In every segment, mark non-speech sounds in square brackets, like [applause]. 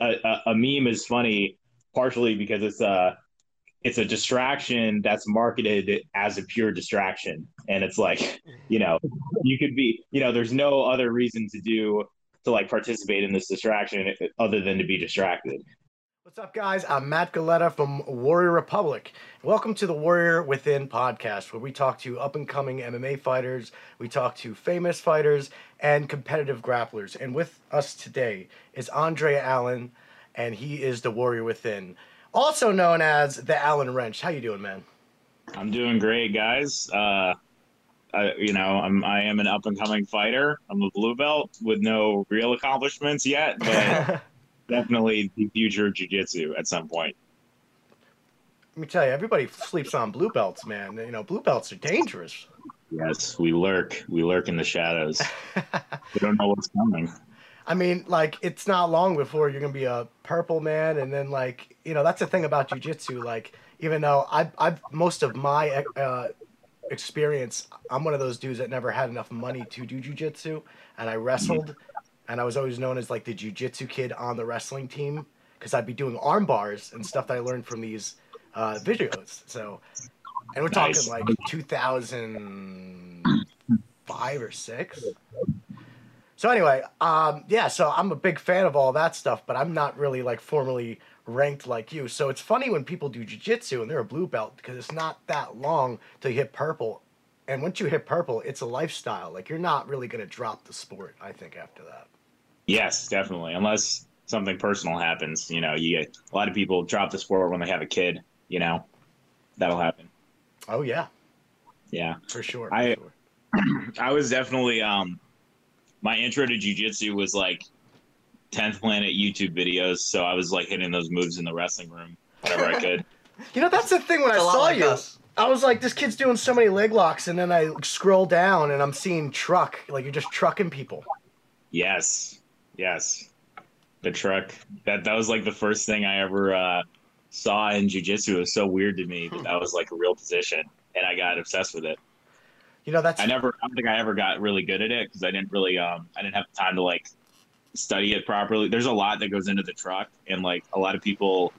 a, a, a meme is funny partially because it's a it's a distraction that's marketed as a pure distraction, and it's like you know you could be you know there's no other reason to do to like participate in this distraction other than to be distracted. What's up, guys? I'm Matt Galetta from Warrior Republic. Welcome to the Warrior Within podcast, where we talk to up and coming MMA fighters, we talk to famous fighters, and competitive grapplers. And with us today is Andre Allen, and he is the Warrior Within, also known as the Allen Wrench. How you doing, man? I'm doing great, guys. Uh, I, you know, I'm I am an up and coming fighter. I'm a blue belt with no real accomplishments yet, but. [laughs] definitely the future of jiu-jitsu at some point. Let me tell you everybody sleeps on blue belts man. You know blue belts are dangerous. Yes we lurk. We lurk in the shadows. [laughs] We don't know what's coming. I mean like it's not long before you're gonna be a purple man and then like you know that's the thing about jiu-jitsu like even though i've, I've most of my uh, experience i'm one of those dudes that never had enough money to do jiu-jitsu and i wrestled and I was always known as like the jujitsu kid on the wrestling team because I'd be doing arm bars and stuff that I learned from these uh, videos. So, and we're nice. talking like 2005 or six. So anyway, um, yeah, so I'm a big fan of all that stuff, but I'm not really like formally ranked like you. So it's funny when people do jujitsu and they're a blue belt because it's not that long to hit purple. And once you hit purple, it's a lifestyle. Like you're not really going to drop the sport, I think, after that. Yes, definitely. Unless something personal happens, you know, you get a lot of people drop the sport when they have a kid. You know, that'll happen. Oh yeah, yeah, for sure. For I [clears throat] sure. I was definitely um my intro to jujitsu was like 10th planet YouTube videos, so I was like hitting those moves in the wrestling room whenever I could. [laughs] You know, that's the thing when it's I saw like you. Us. I was like, this kid's doing so many leg locks, and then I scroll down and I'm seeing truck, like you're just trucking people. Yes, Yes, the truck. That that was like the first thing I ever uh, saw in jujitsu. It was so weird to me that that was like a real position, and I got obsessed with it. You know, that's I never. I don't think I ever got really good at it because I didn't really. Um, I didn't have time to like study it properly. There's a lot that goes into the truck, and like a lot of people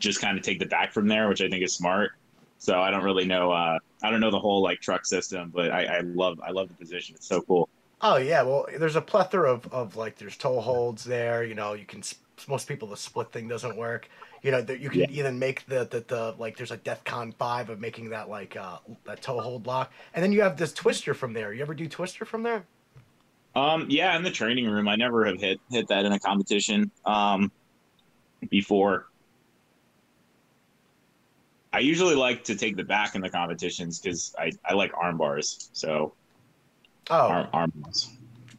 just kind of take the back from there, which I think is smart. So I don't really know. Uh, I don't know the whole like truck system, but I, I love. I love the position. It's so cool. Oh yeah, well, there's a plethora of, of like there's toe holds there. You know, you can most people the split thing doesn't work. You know, you can yeah. even make the, the the like there's a DefCon five of making that like uh that toe hold lock, and then you have this twister from there. You ever do twister from there? Um, yeah, in the training room, I never have hit hit that in a competition um before. I usually like to take the back in the competitions because I, I like arm bars. So Oh, arm, arms.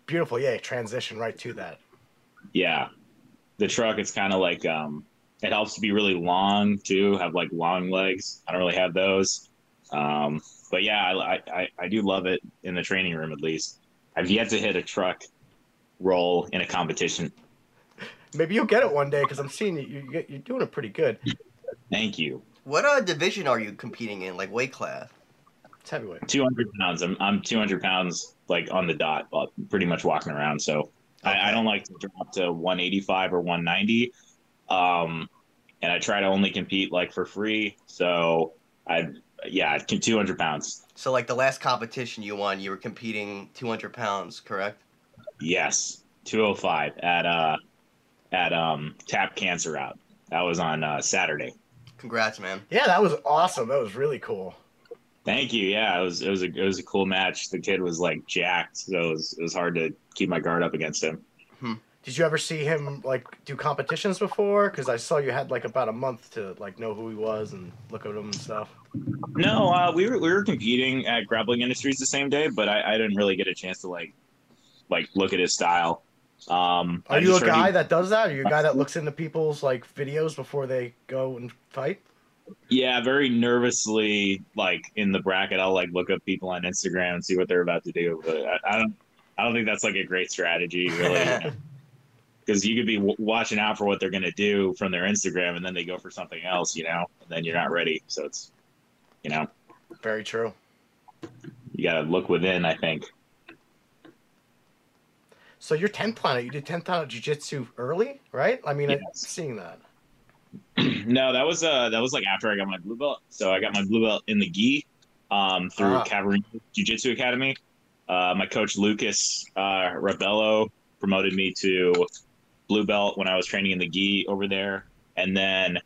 Beautiful. Yeah, transition right to that. Yeah, the truck. It's kind of like um, it helps to be really long too. Have like long legs. I don't really have those. Um, but yeah, I, I I do love it in the training room at least. I've yet to hit a truck roll in a competition. Maybe you'll get it one day because I'm seeing you. You're doing it pretty good. Thank you. What uh, division are you competing in? Like weight class? It's heavyweight. 200 pounds. I'm, I'm 200 pounds, like on the dot, pretty much walking around. So okay. I, I, don't like to drop to 185 or 190. Um, and I try to only compete like for free. So I, yeah, 200 pounds. So like the last competition you won, you were competing 200 pounds, correct? Yes, 205 at uh at um Tap Cancer Out. That was on uh, Saturday. Congrats, man. Yeah, that was awesome. That was really cool. Thank you. Yeah, it was it was a it was a cool match. The kid was like jacked, so it was it was hard to keep my guard up against him. Hmm. Did you ever see him like do competitions before? Because I saw you had like about a month to like know who he was and look at him and stuff. No, uh, we were we were competing at Grappling Industries the same day, but I, I didn't really get a chance to like like look at his style. Um, Are you a guy he... that does that? Are you a guy that looks into people's like videos before they go and fight? Yeah, very nervously, like in the bracket, I'll like look up people on Instagram and see what they're about to do. But I, I don't, I don't think that's like a great strategy, really, [laughs] because you, know? you, could be w- watching out for what they're going to do from their Instagram, and then they go for something else, you know, and then you're not ready. So it's, you know, very true. You got to look within, I think. So you're 10th planet. You did 10th planet jiu-jitsu early, right? I mean, I'm seeing that. [clears throat] no, that was uh that was like after I got my blue belt. So I got my blue belt in the gi um, through Ah. Cavalry Jiu Jitsu Academy. Uh, my coach Lucas uh, Rabello promoted me to blue belt when I was training in the gi over there, and then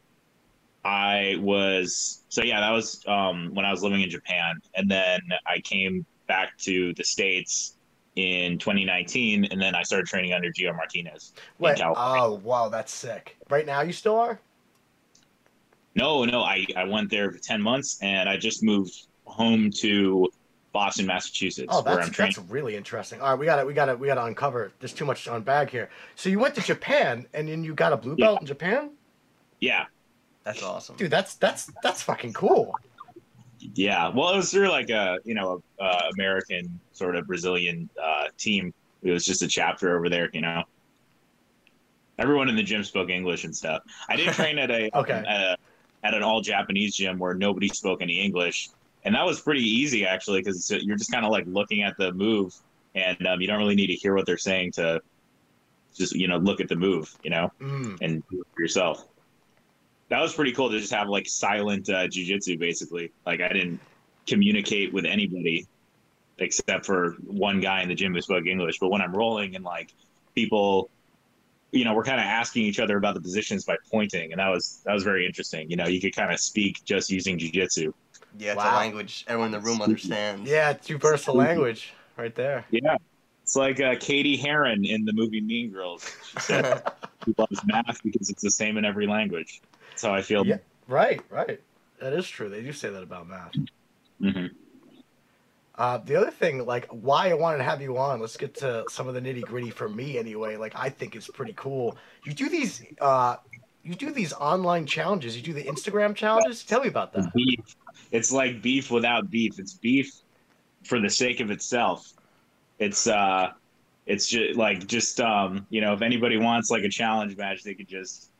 I was so yeah that was um, when I was living in Japan, and then I came back to the states in 2019, and then I started training under Gio Martinez. in Wait, oh wow, that's sick. Right now, you still are? No, no, I, I went there for 10 months and I just moved home to Boston, Massachusetts, Oh, where that's I'm training. that's really interesting. All right, we got to we got to we got to uncover. There's too much to unbag here. So you went to Japan and then you got a blue Yeah. belt in Japan, Yeah, That's awesome. dude. That's that's that's fucking cool. yeah. Well, it was through like a, you know, a, uh American sort of Brazilian uh, team. It was just a chapter over there, you know. Everyone in the gym spoke English and stuff. I did [laughs] train at a, Okay. at, a at an all Japanese gym where nobody spoke any English, and that was pretty easy actually because you're just kind of like looking at the move, and um, you don't really need to hear what they're saying to just you know look at the move, you know. Mm. and do it for yourself. That was pretty cool to just have like silent uh, jujitsu, basically. Like I didn't communicate with anybody except for one guy in the gym who spoke English. But when I'm rolling and like people, you know, we're kind of asking each other about the positions by pointing, and that was that was very interesting. You know, you could kind of speak just using jujitsu. Yeah, it's Wow. a language everyone in the room understands. Yeah, it's universal language right there. Yeah. It's like uh, Cady Heron in the movie Mean Girls. She said [laughs] she loves math because it's the same in every language. That's how I feel. Yeah. Right, right. That is true. They do say that about math. Mhm. Uh, the other thing, like why I wanted to have you on, let's get to some of the nitty gritty for me anyway. Like I think it's pretty cool. You do these, uh, you do these online challenges. You do the Instagram challenges. Tell me about that. beef. It's like beef without beef. It's beef for the sake of itself. It's uh it's just like just um you know if anybody wants like a challenge match they could just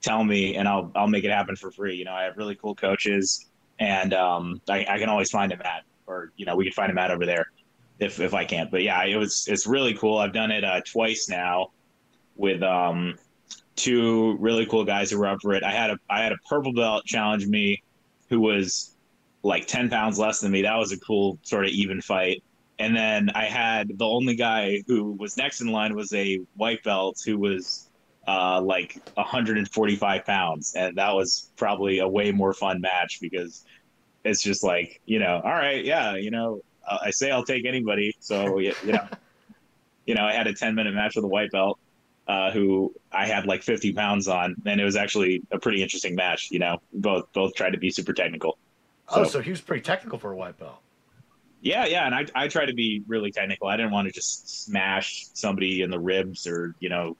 tell me and I'll I'll make it happen for free. You know, I have really cool coaches and um I, I can always find a mat or you know we could find a out over there if if I can't. But yeah, it was it's really cool. I've done it uh twice now with um two really cool guys who were up for it. I had a I had a purple belt challenge me who was like 10 pounds less than me. That was a cool sort of even fight. And then I had the only guy who was next in line was a white belt who was uh, like 145 pounds. And that was probably a way more fun match because it's just like, you know, all right, yeah, you know, I say I'll take anybody. So, you you know, [laughs] you know, I had a 10 minute match with a white belt uh, who I had like 50 pounds on, and it was actually a pretty interesting match. You know, both both tried to be super technical. Oh, So- so he was pretty technical for a white belt. Yeah, yeah, and I I try to be really technical. I didn't want to just smash somebody in the ribs or you know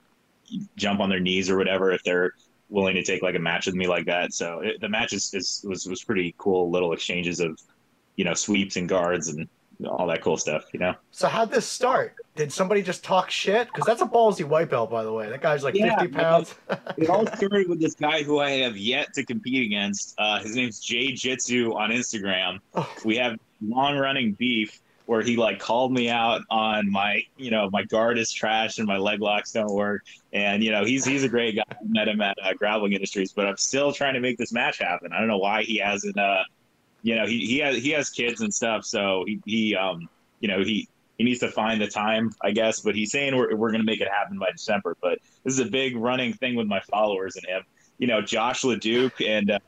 jump on their knees or whatever if they're willing to take like a match with me like that. So it, the match is, is was was pretty cool. Little exchanges of you know sweeps and guards and all that cool stuff. You know. So how'd this start? Did somebody just talk shit? Because that's a ballsy white belt, by the way. That guy's like Yeah, 50 pounds. it all started with this guy who I have yet to compete against. Uh, his name's Jay Jitsu on Instagram. Oh. We have long running beef where he like called me out on my, you know, my guard is trash and my leg locks don't work. And you know, he's he's a great guy. I met him at uh, Grappling Industries, but I'm still trying to make this match happen. I don't know why he hasn't. Uh, you know, he he has he has kids and stuff, so he he um you know he he needs to find the time, I guess. But he's saying we're we're gonna make it happen by December. But this is a big running thing with my followers and him. You know, Josh LeDuc and uh,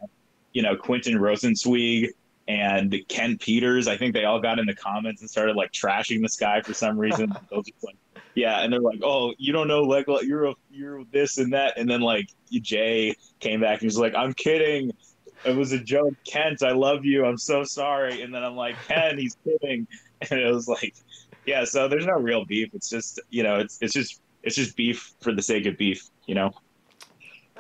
you know Quentin Rosenzweig and Ken Peters. I think they all got in the comments and started like trashing this guy for some reason. [laughs] Like, yeah, and they're like, "Oh, you don't know lock. You're a, you're this and that." And then like Jay came back and was like, "I'm kidding." It was a joke, Kent. I love you. I'm so sorry. And then I'm like, Ken, he's kidding. [laughs] And it was like, yeah. So there's no real beef. It's just, you know, it's it's just it's just beef for the sake of beef. You know.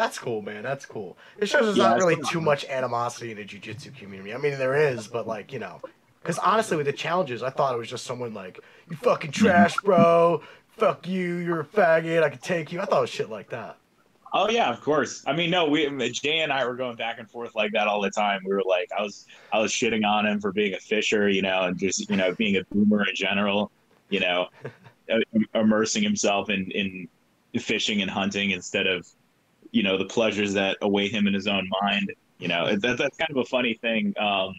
That's cool, man. That's cool. It shows there's Yeah, not really too much animosity in the jiu-jitsu community. I mean, there is, but like, you know, because honestly, with the challenges, I thought it was just someone like, "You fucking trash, bro. Fuck you. You're a faggot. I could take you." I thought it was shit like that. Oh yeah, of course. I mean, no, we Jay and I were going back and forth like that all the time. We were like, I was I was shitting on him for being a fisher, you know, and just you know being a boomer in general, you know. uh, [laughs] immersing himself in in fishing and hunting instead of you know the pleasures that await him in his own mind. You know that that's kind of a funny thing. Um,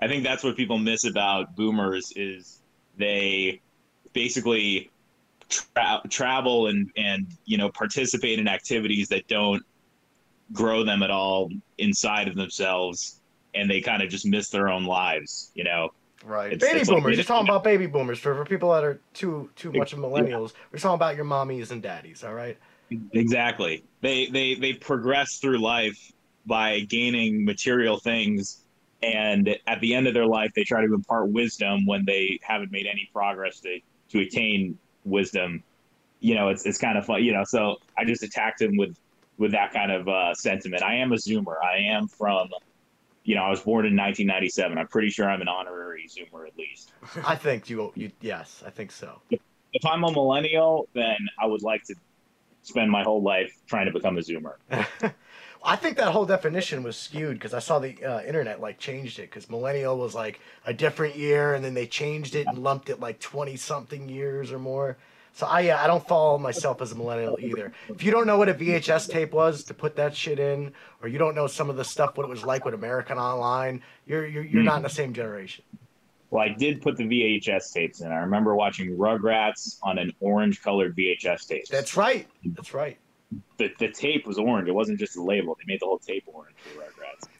I think that's what people miss about boomers is they basically tra- travel and and you know participate in activities that don't grow them at all inside of themselves and they kind of just miss their own lives you know Right. It's- baby it's like- boomers. You're talking about baby boomers. For, for people that are too too much of millennials, we're talking about your mommies and daddies. All right. Exactly. They they they progress through life by gaining material things and at the end of their life they try to impart wisdom when they haven't made any progress to to attain wisdom. You know it's it's kind of fun you know so i just attacked him with with that kind of uh, sentiment. I am a zoomer. I am from you know i was born in 1997 i'm pretty sure i'm an honorary zoomer at least. I think you you yes, I think so. if i'm a millennial then i would like to spend my whole life trying to become a zoomer [laughs] I think that whole definition was skewed because I saw the uh, internet like changed it because millennial was like a different year and then they changed it and lumped it like twenty something years or more. So I uh, I don't follow myself as a millennial either. If you don't know what a VHS tape was to put that shit in, or you don't know some of the stuff what it was like with American Online, you're you're, you're not in the same generation. Well, I did put the VHS tapes in. I remember watching Rugrats on an orange colored VHS tape. That's right. That's right. the, the tape was orange. It wasn't just a label. They made the whole tape orange for Rugrats.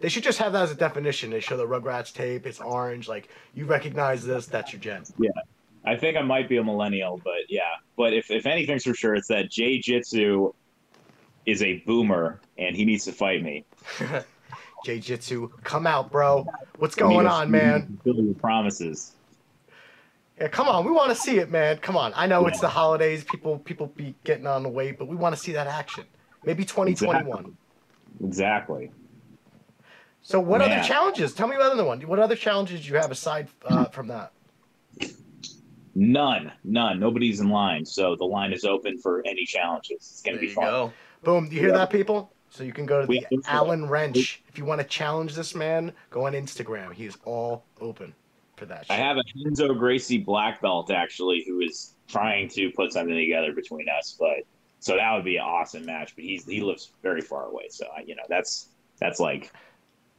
They should just have that as a definition. They show the Rugrats tape. It's orange. Like you recognize this. That's your gen. Yeah. I think I might be a millennial, but yeah. But if, if anything's for sure, it's that Jay Jitsu is a boomer and he needs to fight me. [laughs] Jay Jitsu, come out, bro. What's going on, man? Fulfill your promises. Yeah, come on. We want to see it, man. Come on. I know it's the holidays. People people be getting on the weight, but we want to see that action. Maybe 2021. Exactly. So, what Man. other challenges? Tell me about another one. What other challenges do you have aside uh, from that? None. None. Nobody's in line. So the line is open for any challenges. It's going to be fun. go. Boom. Do you hear that, people? So you can go to the Allen Wrench. If you want to challenge this man, go on Instagram. He is all open for that. I have a Renzo Gracie black belt actually, who is trying to put something together between us. But so that would be an awesome match. But he's he lives very far away, so I, you know that's that's like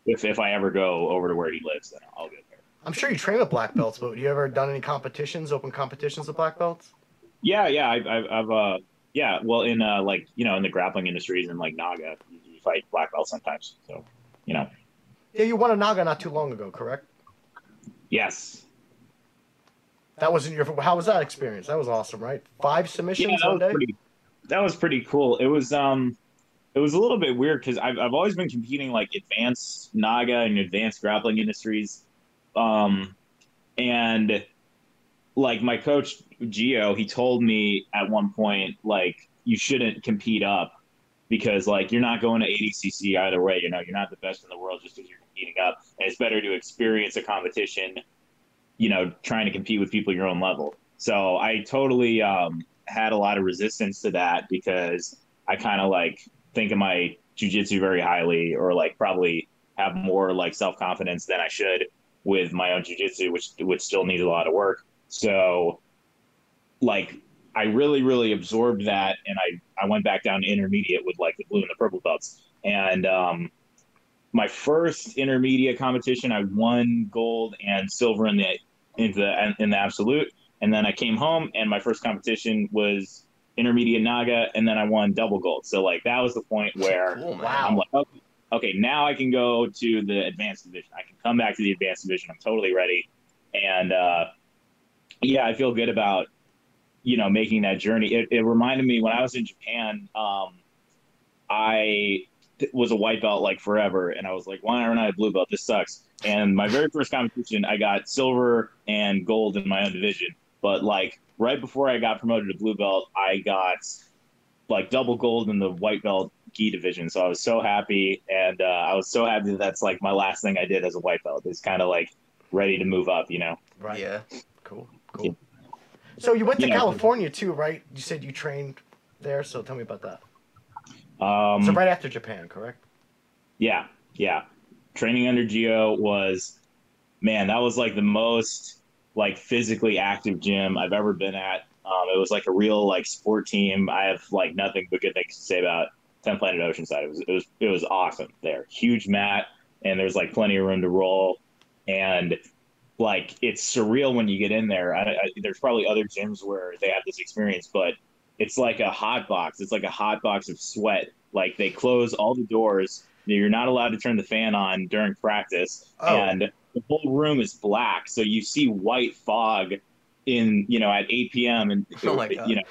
if if I ever go over to where he lives, then I'll go there. I'm sure you train with black belts, but have you ever done any competitions, open competitions with black belts? Yeah, yeah, I've, I've, I've uh, yeah, well, in uh, like you know, in the grappling industries and like Naga, you, you fight black belts sometimes. So, you know, Yeah, you won a Naga not too long ago, correct? yes, That wasn't your. How was that experience? That was awesome, right? Five submissions yeah, that one was day. pretty. That was pretty cool. It was um, it was a little bit weird because I've I've always been competing like advanced Naga and advanced grappling industries, um, and like my coach Gio, he told me at one point like you shouldn't compete up because like you're not going to ADCC either way. You know, you're not the best in the world just because you're competing up, and it's better to experience a competition. You know, trying to compete with people your own level. So I totally um, had a lot of resistance to that because I kind of like think of my jujitsu very highly, or like probably have more like self confidence than I should with my own jujitsu, which which still needs a lot of work. So, like, I really really absorbed that, and I I went back down to intermediate with like the blue and the purple belts, and um, my first intermediate competition, I won gold and silver in the in the in the absolute, and then I came home and my first competition was intermediate naga, and then I won double gold. So like that was the point where. Wow. I'm like, okay, okay, now I can go to the advanced division. I can come back to the advanced division. I'm totally ready, and uh, yeah, I feel good about you know making that journey. It, it reminded me when I was in Japan. Um, I was a white belt like forever, and I was like, why aren't I a blue belt? This sucks. And my very first competition, I got silver and gold in my own division. But like right before I got promoted to blue belt, I got like double gold in the white belt gi division. So I was so happy, and uh, I was so happy that that's like my last thing I did as a white belt. It's kind of like ready to move up, you know. Right. Yeah. Cool. Cool. So you went to know- California too, right? You said you trained there, so tell me about that. Um, so right after Japan, correct? Yeah, yeah. Training under Gio was, man, that was like the most like physically active gym I've ever been at. Um, it was like a real like sport team. I have like nothing but good things to say about 10 Planet Oceanside. It was it was it was awesome there. Huge mat and there's like plenty of room to roll and like it's surreal when you get in there. I, I, there's probably other gyms where they have this experience, but it's like a hot box. It's like a hot box of sweat. Like they close all the doors. You're not allowed to turn the fan on during practice, Oh. and the whole room is black. So you see white fog in you know at 8 p.m. and [laughs] Oh you know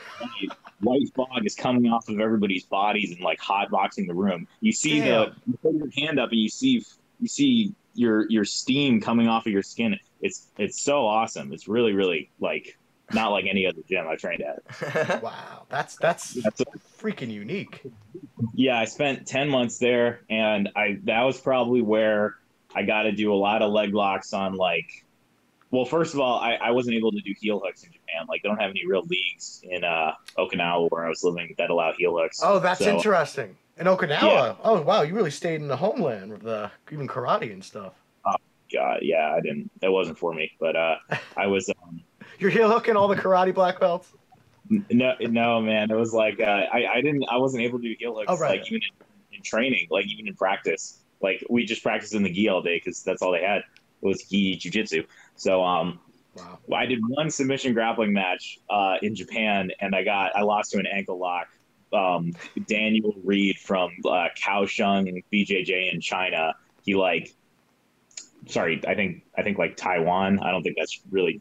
white fog is coming off of everybody's bodies and like hot boxing the room. You see the you put your hand up and you see you see your your steam coming off of your skin. It's it's so awesome. It's really really like not like any other gym I trained at. [laughs] Wow, that's that's That's freaking unique. yeah, I spent 10 months there and I that was probably where I got to do a lot of leg locks on like well, first of all, I, I wasn't able to do heel hooks in Japan. Like they don't have any real leagues in uh, Okinawa where I was living that allow heel hooks. Oh, that's So- interesting. In Okinawa. Yeah. Oh wow, you really stayed in the homeland with the even karate and stuff. God, yeah, I didn't. That wasn't for me. But uh, I was um, [laughs] You're heel hooking all the karate black belts. no, no, man. It was like uh, I, I didn't. I wasn't able to do heel hooks. Oh, right. Like even in, in training, like even in practice, like we just practiced in the gi all day because that's all they had was gi jujitsu. So um, Wow. I did one submission grappling match uh, in Japan, and I got I lost to an ankle lock. Um, Daniel Reed from uh, Kaohsiung BJJ in China. He like, sorry, I think I think like Taiwan. I don't think that's really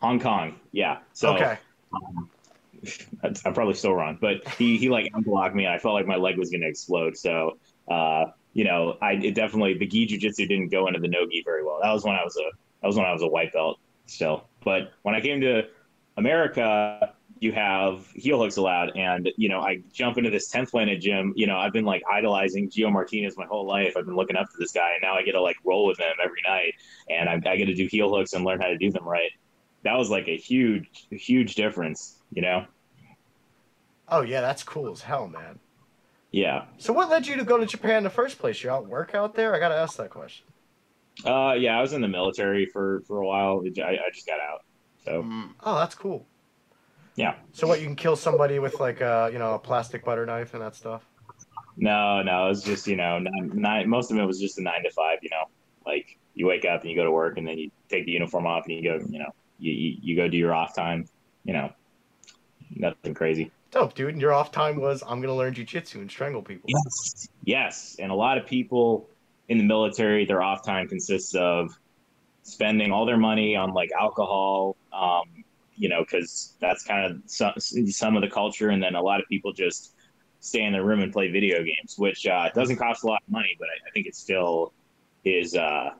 Hong Kong. Yeah. So okay. um, [laughs] I'm probably still wrong, but he he like unblocked me, and I felt like my leg was gonna explode. So uh, you know, I it definitely the gi jujitsu didn't go into the no gi very well. That was when I was a that was when I was a white belt still. But when I came to America, you have heel hooks allowed, and you know, I jump into this 10th planet gym. You know, I've been like idolizing Gio Martinez my whole life. I've been looking up to this guy, and now I get to like roll with him every night, and I, I get to do heel hooks and learn how to do them right. That was like a huge, huge difference. You know. Oh yeah, that's cool as hell, man. Yeah. So what led you to go to Japan in the first place? You out work out there? I gotta ask that question. Uh, yeah, I was in the military for for a while. I, I just got out. So Mm. Oh, that's cool. Yeah. So what? You can kill somebody with like a you know a plastic butter knife and that stuff. no, no, it was just you know nine, nine. Most of it was just a nine to five. You know, like you wake up and you go to work, and then you take the uniform off and you go. You know, you you, you go do your off time. You know, nothing crazy. Dope, dude. And your off time was I'm gonna learn jujitsu and strangle people. Yes. Yes. And a lot of people in the military, their off time consists of spending all their money on like alcohol, um, you know, because that's kind of some, some of the culture. And then a lot of people just stay in their room and play video games, which uh, doesn't cost a lot of money, but I, I think it still is, uh,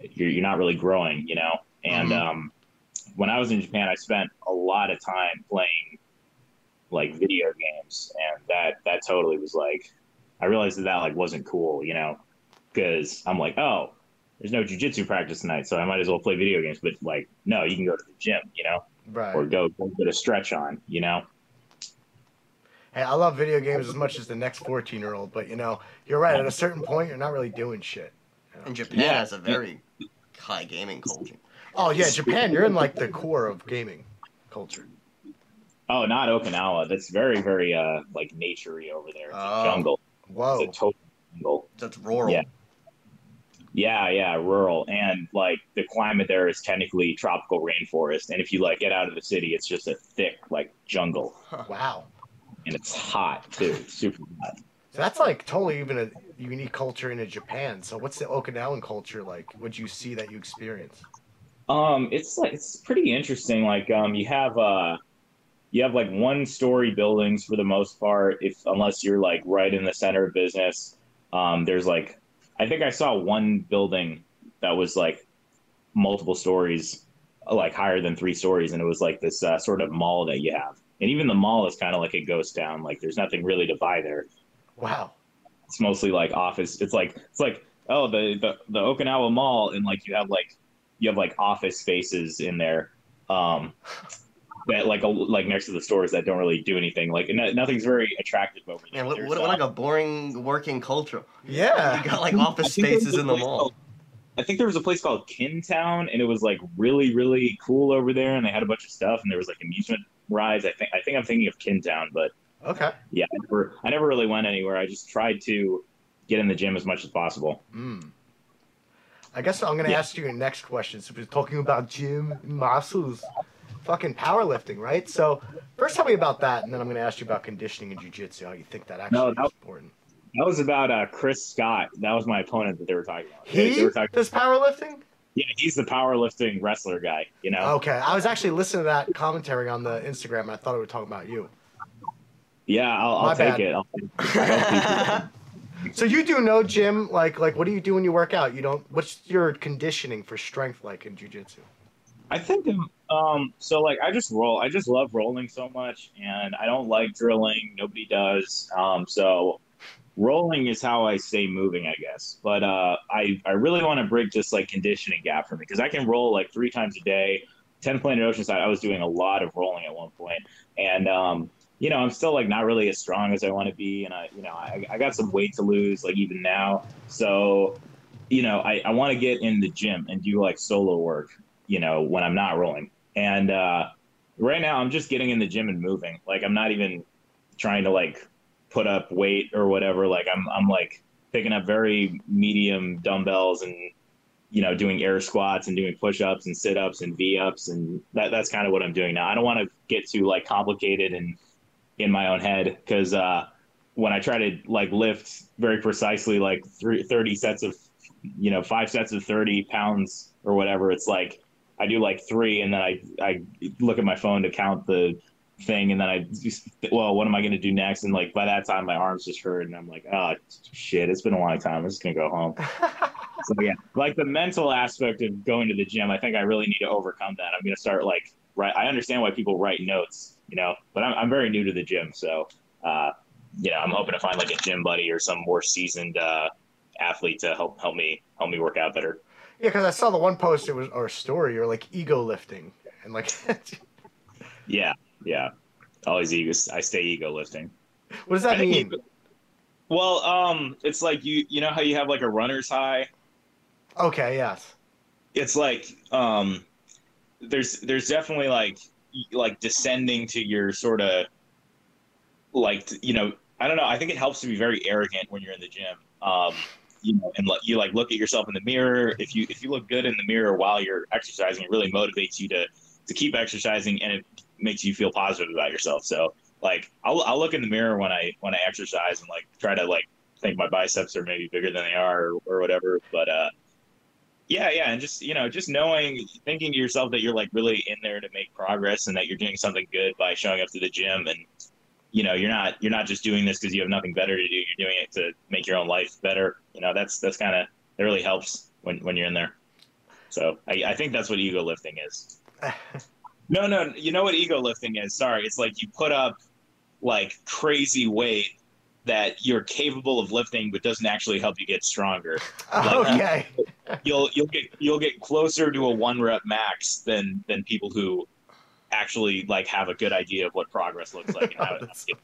you're, you're not really growing, you know? And Mhm. um, when I was in Japan, I spent a lot of time playing like video games and that that totally was like i realized that that like wasn't cool you know because i'm like oh there's no jujitsu practice tonight so i might as well play video games but like no you can go to the gym you know Right. or go, go get a stretch on you know Hey, I love video games as much as the next 14 year old, but you know, you're right. At a certain point, you're not really doing shit. And Japan Yeah. has a very high gaming culture. Oh yeah, Japan, you're in like the core of gaming culture. oh not okinawa that's very very uh like naturey over there it's Oh. a jungle Whoa. it's a total jungle That's rural. Yeah. Yeah, yeah, rural, and like the climate there is technically tropical rainforest, and if you like get out of the city, it's just a thick like jungle, Wow. and it's hot too, super hot. So that's like totally even a unique culture in Japan. So what's the Okinawan culture like? What'd you see that you experienced? Um, it's like it's pretty interesting. Like, um, you have uh, you have like one story buildings for the most part, if unless you're like right in the center of business. Um, there's like, I think I saw one building that was like multiple stories, like higher than three stories, and it was like this uh, sort of mall that you have. And even the mall is kind of like a ghost town. Like, there's nothing really to buy there. Wow. It's mostly like office. It's like it's like oh the the, the Okinawa Mall and like you have like you have like office spaces in there, um, that like a, like next to the stores that don't really do anything. Like no, nothing's very attractive over there. Man, what, what, what like a boring working culture. Yeah. You got like office spaces in the mall. called- I think there was a place called Kintown, and it was like really, really cool over there, and they had a bunch of stuff, and there was like amusement rides. I think I think I'm thinking of Kintown, but Okay. yeah, I never, I never really went anywhere. I just tried to get in the gym as much as possible. Mm. I guess I'm gonna Yeah. ask you your next question. So we're talking about gym muscles, fucking powerlifting, right? So first, tell me about that, and then I'm gonna ask you about conditioning and jujitsu. How you think that actually No, is that- important? That was about uh, Chris Scott. That was my opponent that they were talking about. He they were talking, does powerlifting. yeah, he's the powerlifting wrestler guy. You know. Okay, I was actually listening to that commentary on the Instagram, and I thought it would talk about you. Yeah, I'll, I'll take it. I'll take it. [laughs] So you do no gym, like like what do you do when you work out? You don't. What's your conditioning for strength like in jujitsu? I think um so like I just roll. I just love rolling so much and I don't like drilling. Nobody does. Um so rolling is how I stay moving, I guess. But uh I I really want to break this like conditioning gap for me because I can roll like 3 times a day. 10 Planet Oceanside I was doing a lot of rolling at one point and um you know, I'm still like not really as strong as I want to be and I you know, I I got some weight to lose like even now. So you know, I, I want to get in the gym and do like solo work, you know, when I'm not rolling. And uh, right now, I'm just getting in the gym and moving. Like I'm not even trying to like put up weight or whatever. Like I'm I'm like picking up very medium dumbbells and you know doing air squats and doing push-ups and sit-ups and v-ups and that that's kind of what I'm doing now. I don't want to get too like complicated and in my own head because uh, when I try to like lift very precisely like three, 30 sets of you know five sets of 30 pounds or whatever it's like i do like three and then i i look at my phone to count the thing and then i just, well what am i going to do next? And like by that time my arms just hurt and i'm like oh shit it's been a long time. I'm just going to go home. [laughs] So yeah like the mental aspect of going to the gym i think i really need to overcome that. I'm going to start like right i understand why people write notes you know but i'm, I'm very new to the gym so uh you know i'm hoping to find like a gym buddy or some more seasoned uh athlete to help help me help me work out better. Yeah, because I saw the one post it was our story or like ego lifting and like [laughs] Yeah, yeah. Always ego. I stay ego lifting. what does that think mean? ego- well, um, it's like you you know how you have like a runner's high. Okay, yes. It's like um, there's there's definitely like like descending to your sort of like you know I don't know. I think it helps to be very arrogant when you're in the gym. Um, you know, and you like look at yourself in the mirror. If you if you look good in the mirror while you're exercising, it really motivates you to to keep exercising, and it makes you feel positive about yourself. So like I'll I'll look in the mirror when I when I exercise and like try to like think my biceps are maybe bigger than they are or, or whatever. But uh, yeah, yeah, and just you know just knowing thinking to yourself that you're like really in there to make progress and that you're doing something good by showing up to the gym and you know you're not you're not just doing this because you have nothing better to do. You're doing it to make your own life better. You know that's that's kind of that really helps when when you're in there. So I, I think that's what ego lifting is. [laughs] No no you know what ego lifting is? Sorry it's like you put up like crazy weight that you're capable of lifting but doesn't actually help you get stronger. [laughs] Okay. you'll you'll get you'll get closer to a one rep max than than people who actually like have a good idea of what progress looks like and how it, [laughs] so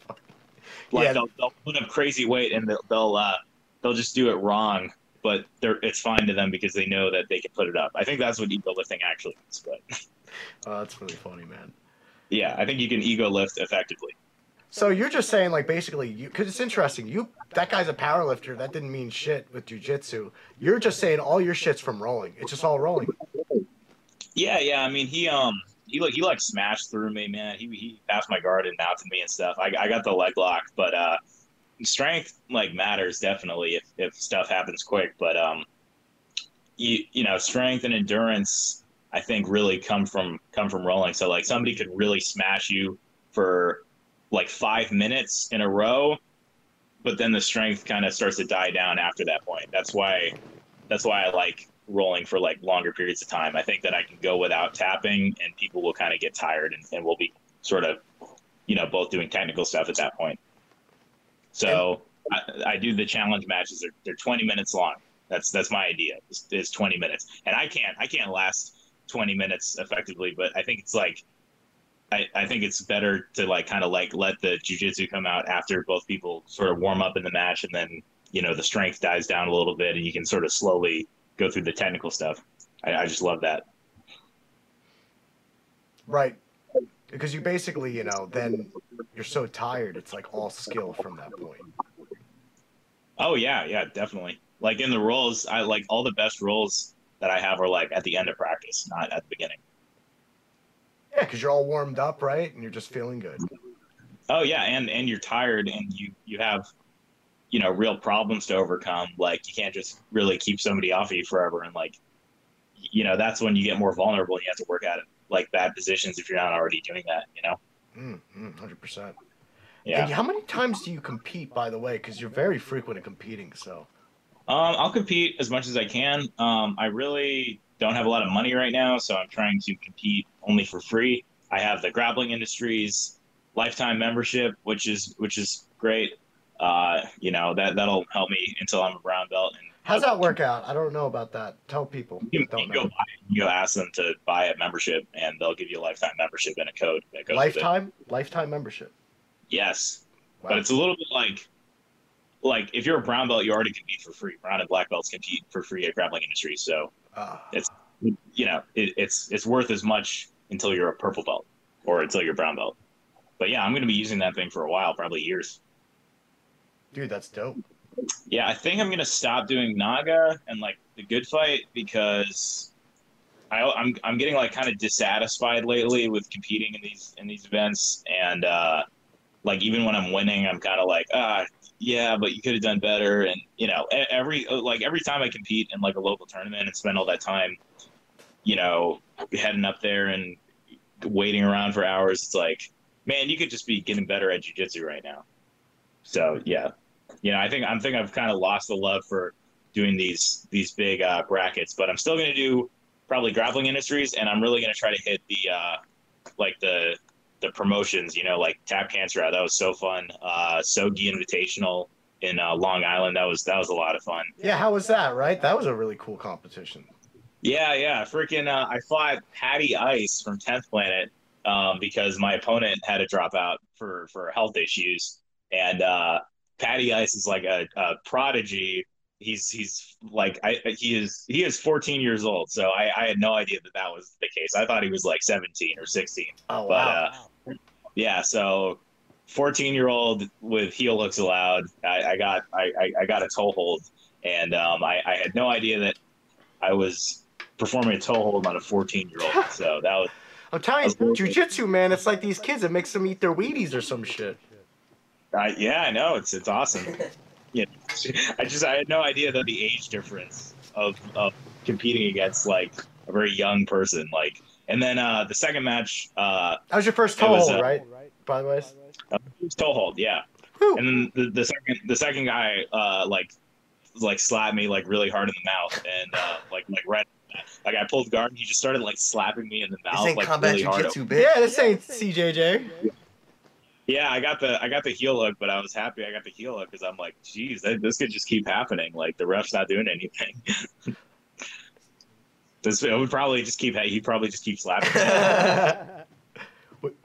like Yeah. they'll, they'll put up crazy weight and they'll they'll uh, they'll just do it wrong but they're it's fine to them because they know that they can put it up i think that's what ego lifting actually is but [laughs] Oh, that's really funny, man. yeah i think you can ego lift effectively So you're just saying like basically you because it's interesting. You that guy's a power lifter. That didn't mean shit with jujitsu. You're just saying all your shit's from rolling. It's just all rolling. yeah yeah i mean he um he like he like smashed through me man. He, he passed my guard and mounted me and stuff. I, I got the leg lock but uh strength like matters definitely if, if stuff happens quick. But um you you know strength and endurance i think really come from come from rolling. So like somebody could really smash you for like five minutes in a row but then the strength kind of starts to die down after that point. That's why that's why i like rolling for like longer periods of time i think that i can go without tapping and people will kind of get tired and, and we'll be sort of you know both doing technical stuff at that point so I, I do the challenge matches. They're, they're 20 minutes long. That's that's my idea. Is, is 20 minutes, and I can't I can't last 20 minutes effectively. But I think it's like I, I think it's better to like kind of like let the jujitsu come out after both people sort of warm up in the match, and then you know the strength dies down a little bit, and you can sort of slowly go through the technical stuff. I, I just love that. Right. Because you basically, you know, then you're so tired, it's like all skill from that point. Oh yeah, yeah, definitely. Like in the roles, I like all the best roles that I have are like at the end of practice, not at the beginning. Yeah, because you're all warmed up, right? And you're just feeling good. Oh yeah, and and you're tired and you you have you know real problems to overcome. Like you can't just really keep somebody off of you forever, and like you know that's when you get more vulnerable. and You have to work at it like bad positions if you're not already doing that. You know. Mm, mm, 100%. Yeah. And how many times do you compete, by the way? Because you're very frequent in competing, so. Um, I'll compete as much as I can. Um, I really don't have a lot of money right now, so I'm trying to compete only for free. I have the Grappling Industries lifetime membership, which is which is great. Uh, you know that that'll help me until I'm a brown belt. And How's that work out? I don't know about that. Tell people. You, you don't go know. buy, you go ask them to buy a membership, and they'll give you a lifetime membership and a code that goes. Lifetime? Lifetime membership. Yes, Wow. but it's a little bit like like if you're a brown belt, you already compete for free. Brown and black belts compete for free at Grappling industry, so it's you know it, it's it's worth as much until you're a purple belt or until you're brown belt. But yeah, I'm going to be using that thing for a while, probably years. Dude, that's dope. Yeah, I think I'm to stop doing Naga and like the good fight because I, I'm I'm getting like kind of dissatisfied lately with competing in these in these events, and uh, like even when I'm winning, I'm kind of like ah yeah, but you could have done better, and you know every like every time I compete in like a local tournament and spend all that time, you know, heading up there and waiting around for hours, it's like man, you could just be getting better at jujitsu right now. So yeah, you know, I think I'm think I've kind of lost the love for doing these these big uh, brackets, but I'm still going to do probably grappling industries, and I'm really going to try to hit the uh, like the the promotions. You know, like Tap Cancer That was so fun. Uh, Sogi Invitational in uh, Long Island. That was that was a lot of fun. Yeah, how was that, right? That was a really cool competition. Yeah, yeah. Freaking, uh, I fought Patty Ice from 10th Planet um, because my opponent had to drop out for, for health issues. And uh, Patty Ice is like a, a prodigy. He's he's like I he is he is 14 years old. So I, I had no idea that that was the case. I thought he was like 17 or 16. Oh, But wow. uh, yeah, so 14 year old with heel hooks allowed. I, I got I, I, I got a toe hold, and um, I, I had no idea that I was performing a toe hold on a 14 year old. [laughs] So that was I'm telling you, jujitsu, man, it's like these kids. It makes them eat their Wheaties or some shit. I, yeah, I know it's it's awesome. [laughs] Yeah, [laughs] I just I had no idea that the age difference of of competing against like a very young person, like, and then uh, the second match, uh, That was your first It toe hold, uh, right? By the way. toe hold, yeah. Whew. And then the, the second the second guy uh, like like slapped me like really hard in the mouth and uh, like like right like I pulled guard and he just started like slapping me in the This mouth ain't like combat really hard. jujitsu, bitch. Yeah, this ain't CJJ. Yeah, I got the I got the heel hook, but I was happy I got the heel hook because I'm like, geez, this could just keep happening. Like the ref's not doing anything. [laughs] this it would probably just keep he probably just keep slapping. [laughs]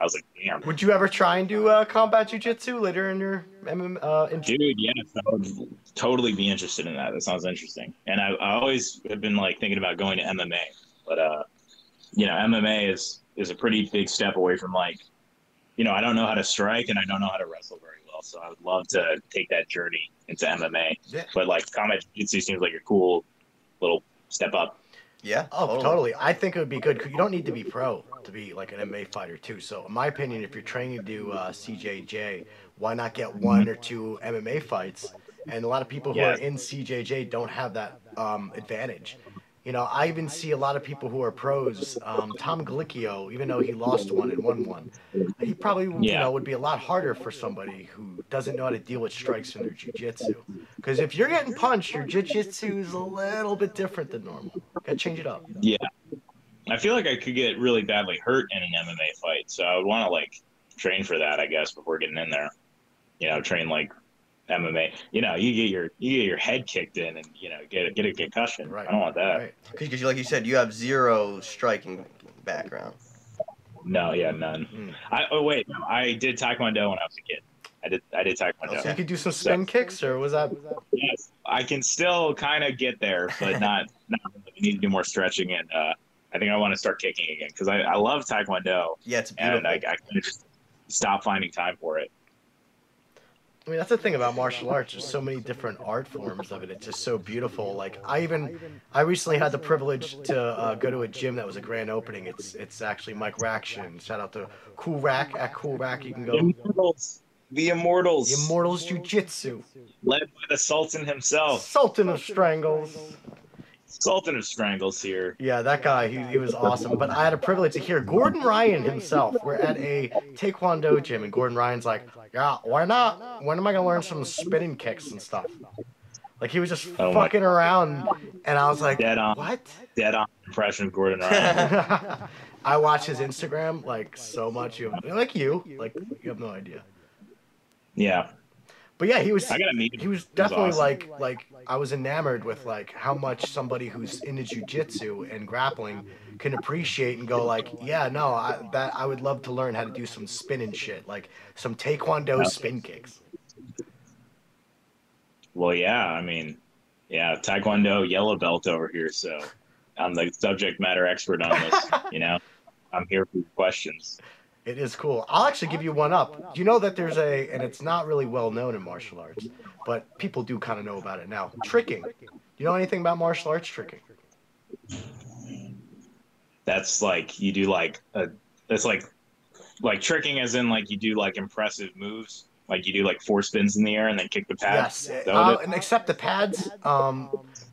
I was like, damn, Would you ever try and do uh, combat jujitsu later in your MM? Uh, in- dude, yes, I would totally be interested in that. That sounds interesting. And I, I always have been like thinking about going to MMA, but uh, you know, MMA is is a pretty big step away from like, you know, I don't know how to strike and I don't know how to wrestle very well. So I would love to take that journey into MMA. Yeah. But like combat jiu-jitsu seems like a cool little step up. Yeah. Oh, totally. I think it would be good. 'cause You don't need to be pro to be like an MMA fighter too. So, in my opinion, if you're training to do uh, CJJ, why not get one or two MMA fights? And a lot of people who Yeah. are in CJJ don't have that um, advantage. You know, I even see a lot of people who are pros. Um, Tom Galicchio, even though he lost one and won one, he probably you know would be a lot harder for somebody who doesn't know how to deal with strikes in their jiu-jitsu. Because if you're getting punched, your jiu-jitsu is a little bit different than normal. Gotta change it up. Yeah. I feel like I could get really badly hurt in an MMA fight, so I would want to like train for that, I guess, before getting in there. You know, train like MMA. You know, you get your you get your head kicked in and you know get a, get a concussion. Right. I don't want that. Right. Because, like you said, you have zero striking background. No, yeah, none. Mm. I oh wait, no, I did taekwondo when I was a kid. I did I did taekwondo. So you could do some spin kicks, or was that? Yes, I can still kind of get there, but [laughs] not no, you need to do more stretching, and uh, I think I want to start kicking again because I, I love Taekwondo, Yeah, it's beautiful. and I, I kind of just stop finding time for it. I mean, that's the thing about martial arts. There's so many different art forms of it. It's just so beautiful. Like I even, I recently had the privilege to uh, go to a gym that was a grand opening. It's it's actually Mike Raction. Shout out to Cool Rack at Cool Rack. You can The go. Immortals, the Immortals, The Immortals Jiu Jitsu, led by the Sultan himself, Sultan of Strangles. Sultan of Strangles here. Yeah, that guy, he, he was awesome. But I had a privilege to hear Gordon Ryan himself. We're at a Taekwondo gym, and Gordon Ryan's like, yeah, why not? When am I going to learn some spinning kicks and stuff? Like, he was just Oh fucking around, and I was like, Dead on. what? Dead on impression of Gordon Ryan. [laughs] I watch his Instagram, like, so much. You Like you. Like, you have no idea. yeah, But yeah, he was... I gotta meet him. he was definitely awesome. like like I was enamored with like how much somebody who's into jujitsu and grappling can appreciate and go like, yeah, no, I, that I would love to learn how to do some spinning shit, like some taekwondo spin kicks. Well, yeah, I mean, yeah, Taekwondo yellow belt over here, so I'm the subject matter expert on this. [laughs] you know, I'm here for questions. It is cool. I'll actually give you one up. You know that there's a, and it's not really well known in martial arts, but people do kind of know about it now. Tricking. You know anything about martial arts tricking? That's like you do like a, it's like like tricking, as in like you do like impressive moves, like you do like four spins in the air and then kick the pad. Yes. Uh, and except the pads um,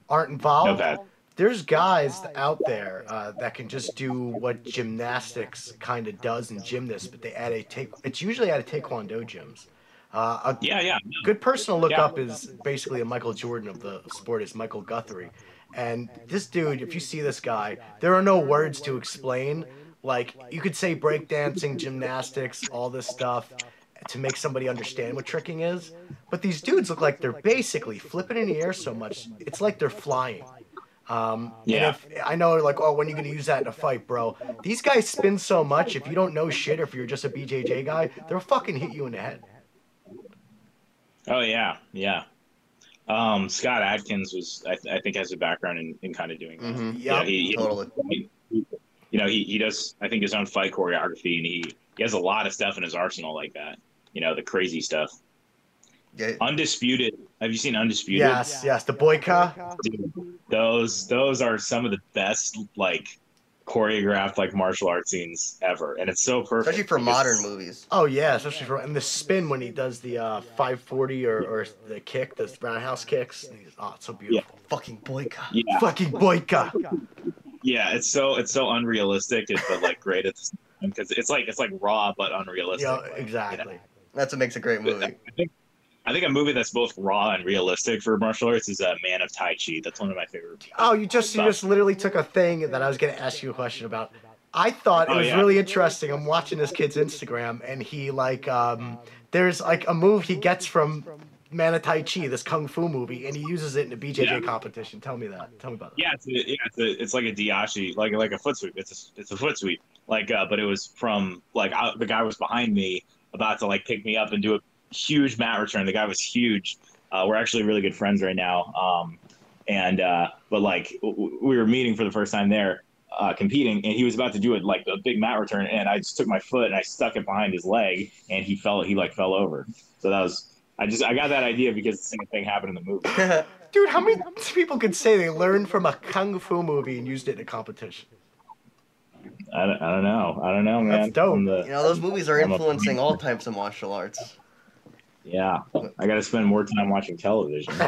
aren't no involved. pad. There's guys out there uh, that can just do what gymnastics kind of does in gymnasts, but they add a take. It's usually at a taekwondo gyms. Uh, a Yeah, yeah. good person to look Yeah. up is basically a Michael Jordan of the sport is Michael Guthrie, and this dude, if you see this guy, there are no words to explain. Like you could say breakdancing, gymnastics, all this stuff to make somebody understand what tricking is, but these dudes look like they're basically flipping in the air so much, it's like they're flying. Um, Yeah. And if, I know, like, oh, when are you going to use that in a fight, bro? These guys spin so much. If you don't know shit, or if you're just a BJJ guy, they'll fucking hit you in the head. Oh yeah, yeah. Um, Scott Adkins was, I, th- I think, has a background in, in kind of doing that. hmm Yeah, Yep. he, he- Totally. he- you know, he, he does, I think, his own fight choreography, and he, he has a lot of stuff in his arsenal like that. You know, the crazy stuff. Yeah. Undisputed. Have you seen Undisputed? Yes, yes. The Boyka. Dude, those those are some of the best like choreographed like martial art scenes ever, and it's so perfect. Especially for because- modern movies. Oh yeah, especially for and the spin when he does the uh, 540 or, or the kick, the roundhouse kicks. Oh, it's so beautiful. Fucking Boyka. Yeah, Fucking Boyka. yeah, it's so it's so unrealistic, it- but like great at the [laughs] same time because it's like it's like raw but unrealistic. Yeah, Like, exactly. That's what makes a great movie. I think a movie that's both raw and realistic for martial arts is uh, Man of Tai Chi. That's one of my favorite. Oh, you just you just literally took a thing that I was gonna ask you a question about. I thought it Oh, was yeah. really interesting. I'm watching this kid's Instagram and he like um there's like a move he gets from Man of Tai Chi, this kung fu movie, and he uses it in a BJJ Yeah. competition. Tell me that. Tell me about that. Yeah, it's a, yeah, it's, a, it's like a diashi, like like a foot sweep. It's a, it's a foot sweep. Like, uh, but it was from like I, the guy was behind me, about to like pick me up and do a huge mat return. The guy was huge. Uh, we're actually really good friends right now. Um, and uh, but like w- w- we were meeting for the first time there, uh, competing, and he was about to do it like a big mat return, and I just took my foot and I stuck it behind his leg, and he fell. He like fell over. So that was. I just I got that idea because the same thing happened in the movie. [laughs] Dude, how many people could say they learned from a kung fu movie and used it in a competition? I don't, I don't know. I don't know, man. That's dope. The- you know, those movies are I'm influencing all types of martial arts. Yeah, I got to spend more time watching television. [laughs]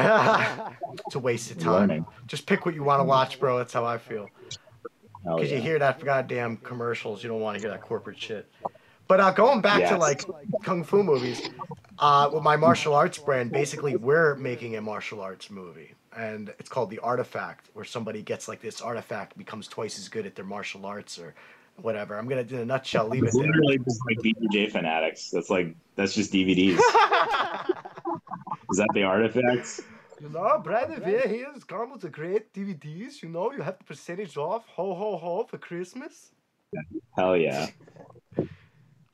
it's a waste of time. Learning. Just pick what you want to watch, bro. That's how I feel. Because yeah. you hear that goddamn commercials, you don't want to hear that corporate shit. But uh, going back to like kung fu movies, uh, with my martial arts brand, basically we're making a martial arts movie, and it's called the Artifact, where somebody gets like this artifact, becomes twice as good at their martial arts or whatever. I'm gonna, in a nutshell, leave it It's there. literally just like BJJ Fanatics. That's like that's just DVDs. [laughs] Is that the artifacts? You know, Brad Revere here come with the great DVDs. You know, you have the percentage off. Ho, ho, ho for Christmas. Hell yeah.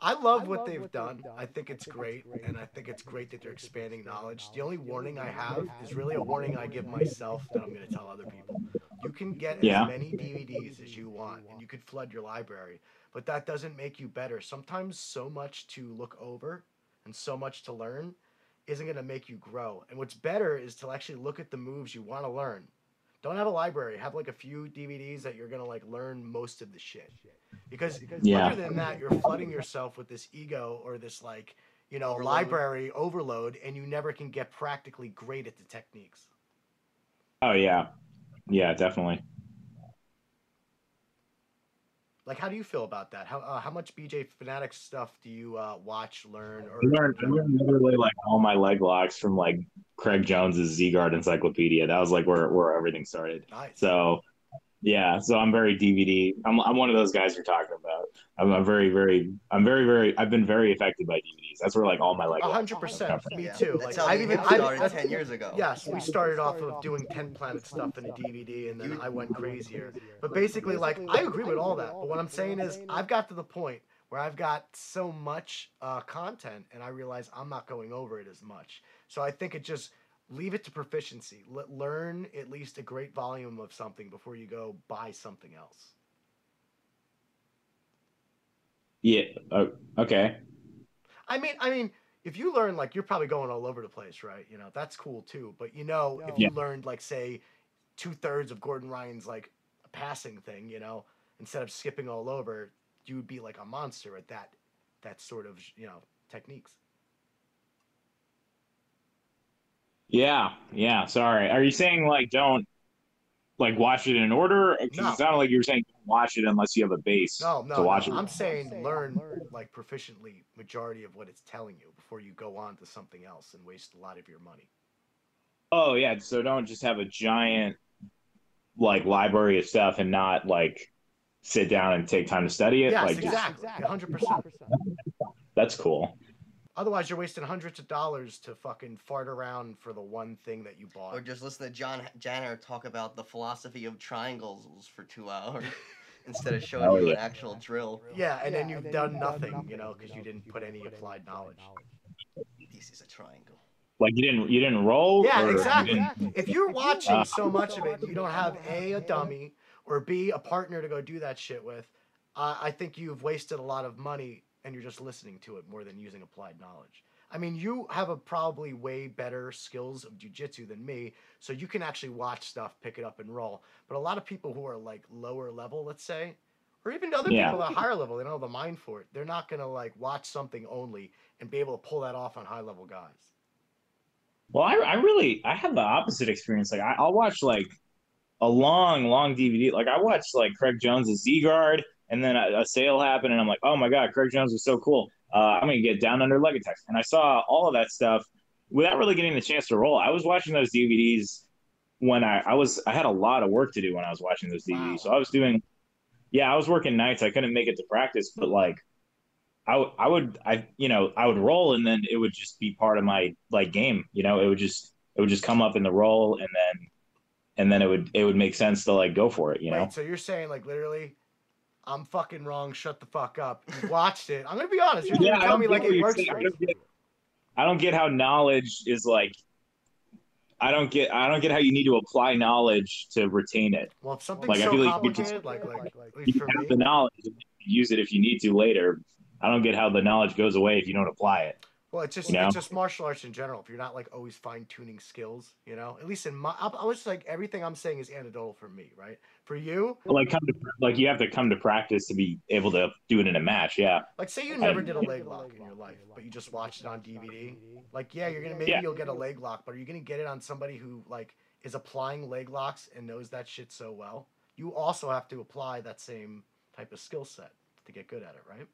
I love what they've done. I think it's great, and I think it's great that they're expanding knowledge. The only warning I have is really a warning I give myself that I'm going to tell other people. You can get Yeah. as many DVDs as you want, and you could flood your library, but that doesn't make you better. Sometimes so much to look over and so much to learn isn't going to make you grow. And what's better is to actually look at the moves you want to learn. Don't have a library. Have like a few DVDs that you're going to like learn most of the shit. Because Yeah. other than that, you're flooding yourself with this ego or this like, you know, Overload. library overload and you never can get practically great at the techniques. Oh yeah, yeah, definitely. Like, how do you feel about that? How uh, how much BJJ Fanatic stuff do you uh, watch, learn, or I learned, I learned literally like all my leg locks from like Craig Jones's Z Guard Encyclopedia. That was like where where everything started. nice? So yeah, so I'm very DVD. I'm I'm one of those guys you're talking about. I'm, I'm very very I'm very very I've been very affected by DVDs. That's where like all my leg. A hundred percent. come from. Me Yeah, too. That's Like, how I've the even hip I, started ten years ago. Yes, we started off of doing Ten Planet stuff in a DVD, and then I went crazier. But basically, like, I agree with all that. But what I'm saying is, I've got to the point where I've got so much uh, content, and I realize I'm not going over it as much. So I think it just leave it to proficiency. Let, learn at least a great volume of something before you go buy something else. Yeah. Uh, okay. I mean, I mean, if you learn like you're probably going all over the place, right? You know, that's cool too. But you know, if you Yeah. learned like say two thirds of Gordon Ryan's like passing thing, you know, instead of skipping all over, you would be like a monster at that that sort of you know techniques. Yeah. Yeah. Sorry. Are you saying like don't like watch it in order? No. It sounded like you were saying watch it unless you have a base No, no, to watch no. it. I'm saying learn like proficiently majority of what it's telling you before you go on to something else and waste a lot of your money. Oh yeah, so don't just have a giant like library of stuff and not like sit down and take time to study it. Yes, like just- exactly, hundred percent. that's cool. Otherwise, you're wasting hundreds of dollars to fucking fart around for the one thing that you bought. Or just listen to John Danaher talk about the philosophy of triangles for two hours [laughs] instead of showing Oh, you yeah. an actual drill. Yeah, and then you've done nothing, you know, because you didn't put any applied knowledge. This is a triangle. Like you didn't you didn't roll. Yeah, or you exactly. didn't- If you're watching Uh, so much of it, you don't have a a dummy or b a partner to go do that shit with. Uh, I think you've wasted a lot of money, and you're just listening to it more than using applied knowledge. I mean, you have a probably way better skills of jujitsu than me, so you can actually watch stuff, pick it up, and roll. But a lot of people who are like lower level, let's say, or even other Yeah. people at a higher level, they don't have the mind for it. They're not gonna like watch something only and be able to pull that off on high level guys. Well, I, I really I have the opposite experience. Like I, I'll watch like a long, long DVD. Like I watched like Craig Jones's Z Guard, and then a, a sale happened, and I'm like, oh my god, Craig Jones is so cool. Uh, I'm gonna get down under leg attacks, and I saw all of that stuff without really getting the chance to roll. I was watching those DVDs when I, I was I had a lot of work to do when I was watching those DVDs. Wow. So I was doing, yeah, I was working nights. I couldn't make it to practice, but like. I, w- I would I you know I would roll and then it would just be part of my like game you know it would just it would just come up in the roll and then and then it would it would make sense to like go for it you know so you're saying like literally, I'm fucking wrong. Shut the fuck up. You [laughs] watched it. I'm gonna be honest. You're Yeah, gonna I tell me don't like get it works. I don't get- I don't get how knowledge is like I don't get I don't get how you need to apply knowledge to retain it Well, if something's Like, I feel like you could complicated, like like, like, you least can for have the knowledge use it if you need to later I don't get how the knowledge goes away if you don't apply it well, it's just you know? it's just martial arts in general. If you're not like always fine tuning skills, you know, at least in my, I, I was like everything I'm saying is anecdotal for me, right? For you, like come to like you have to come to practice to be able to do it in a match yeah like say you never did a leg lock in your life, but you just watched it on DVD. Like, yeah, you're gonna maybe Yeah. you'll get a leg lock, but are you gonna get it on somebody who like is applying leg locks and knows that shit so well? You also have to apply that same type of skill set to get good at it, right?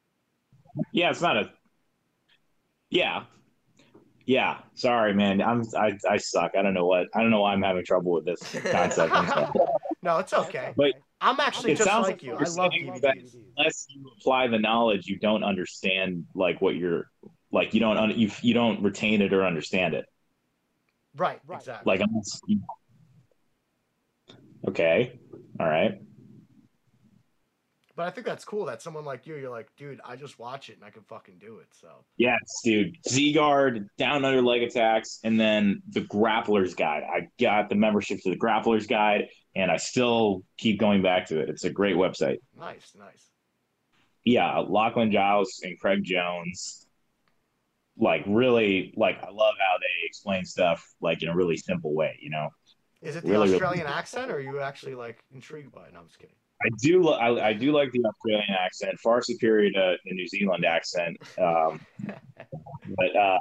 Yeah, it's not a. Yeah, yeah. Sorry, man. I'm I, I suck. I don't know what. I don't know why I'm having trouble with this [laughs] concept. No, it's okay. But I'm actually It just sounds like like you. I you're love DVDs. unless you apply the knowledge, you don't understand like what you're like. You don't un, you you don't retain it or understand it. Right, Right. exactly. Like unless you, okay, all right. But I think that's cool that someone like you, you're like, dude, I just watch it and I can fucking do it. So Yes, dude. Z guard, down under leg attacks, and then the Grappler's Guide. I got the membership to the Grappler's Guide, and I still keep going back to it. It's a great website. nice, nice. Yeah, Lachlan Giles and Craig Jones. Like really, like I love how they explain stuff like in a really simple way. You know, Is it the Really, really- Australian accent, or are you actually like intrigued by it? No, I'm just kidding. I do. I, I do like the Australian accent, far superior to the New Zealand accent. Um, [laughs] but uh,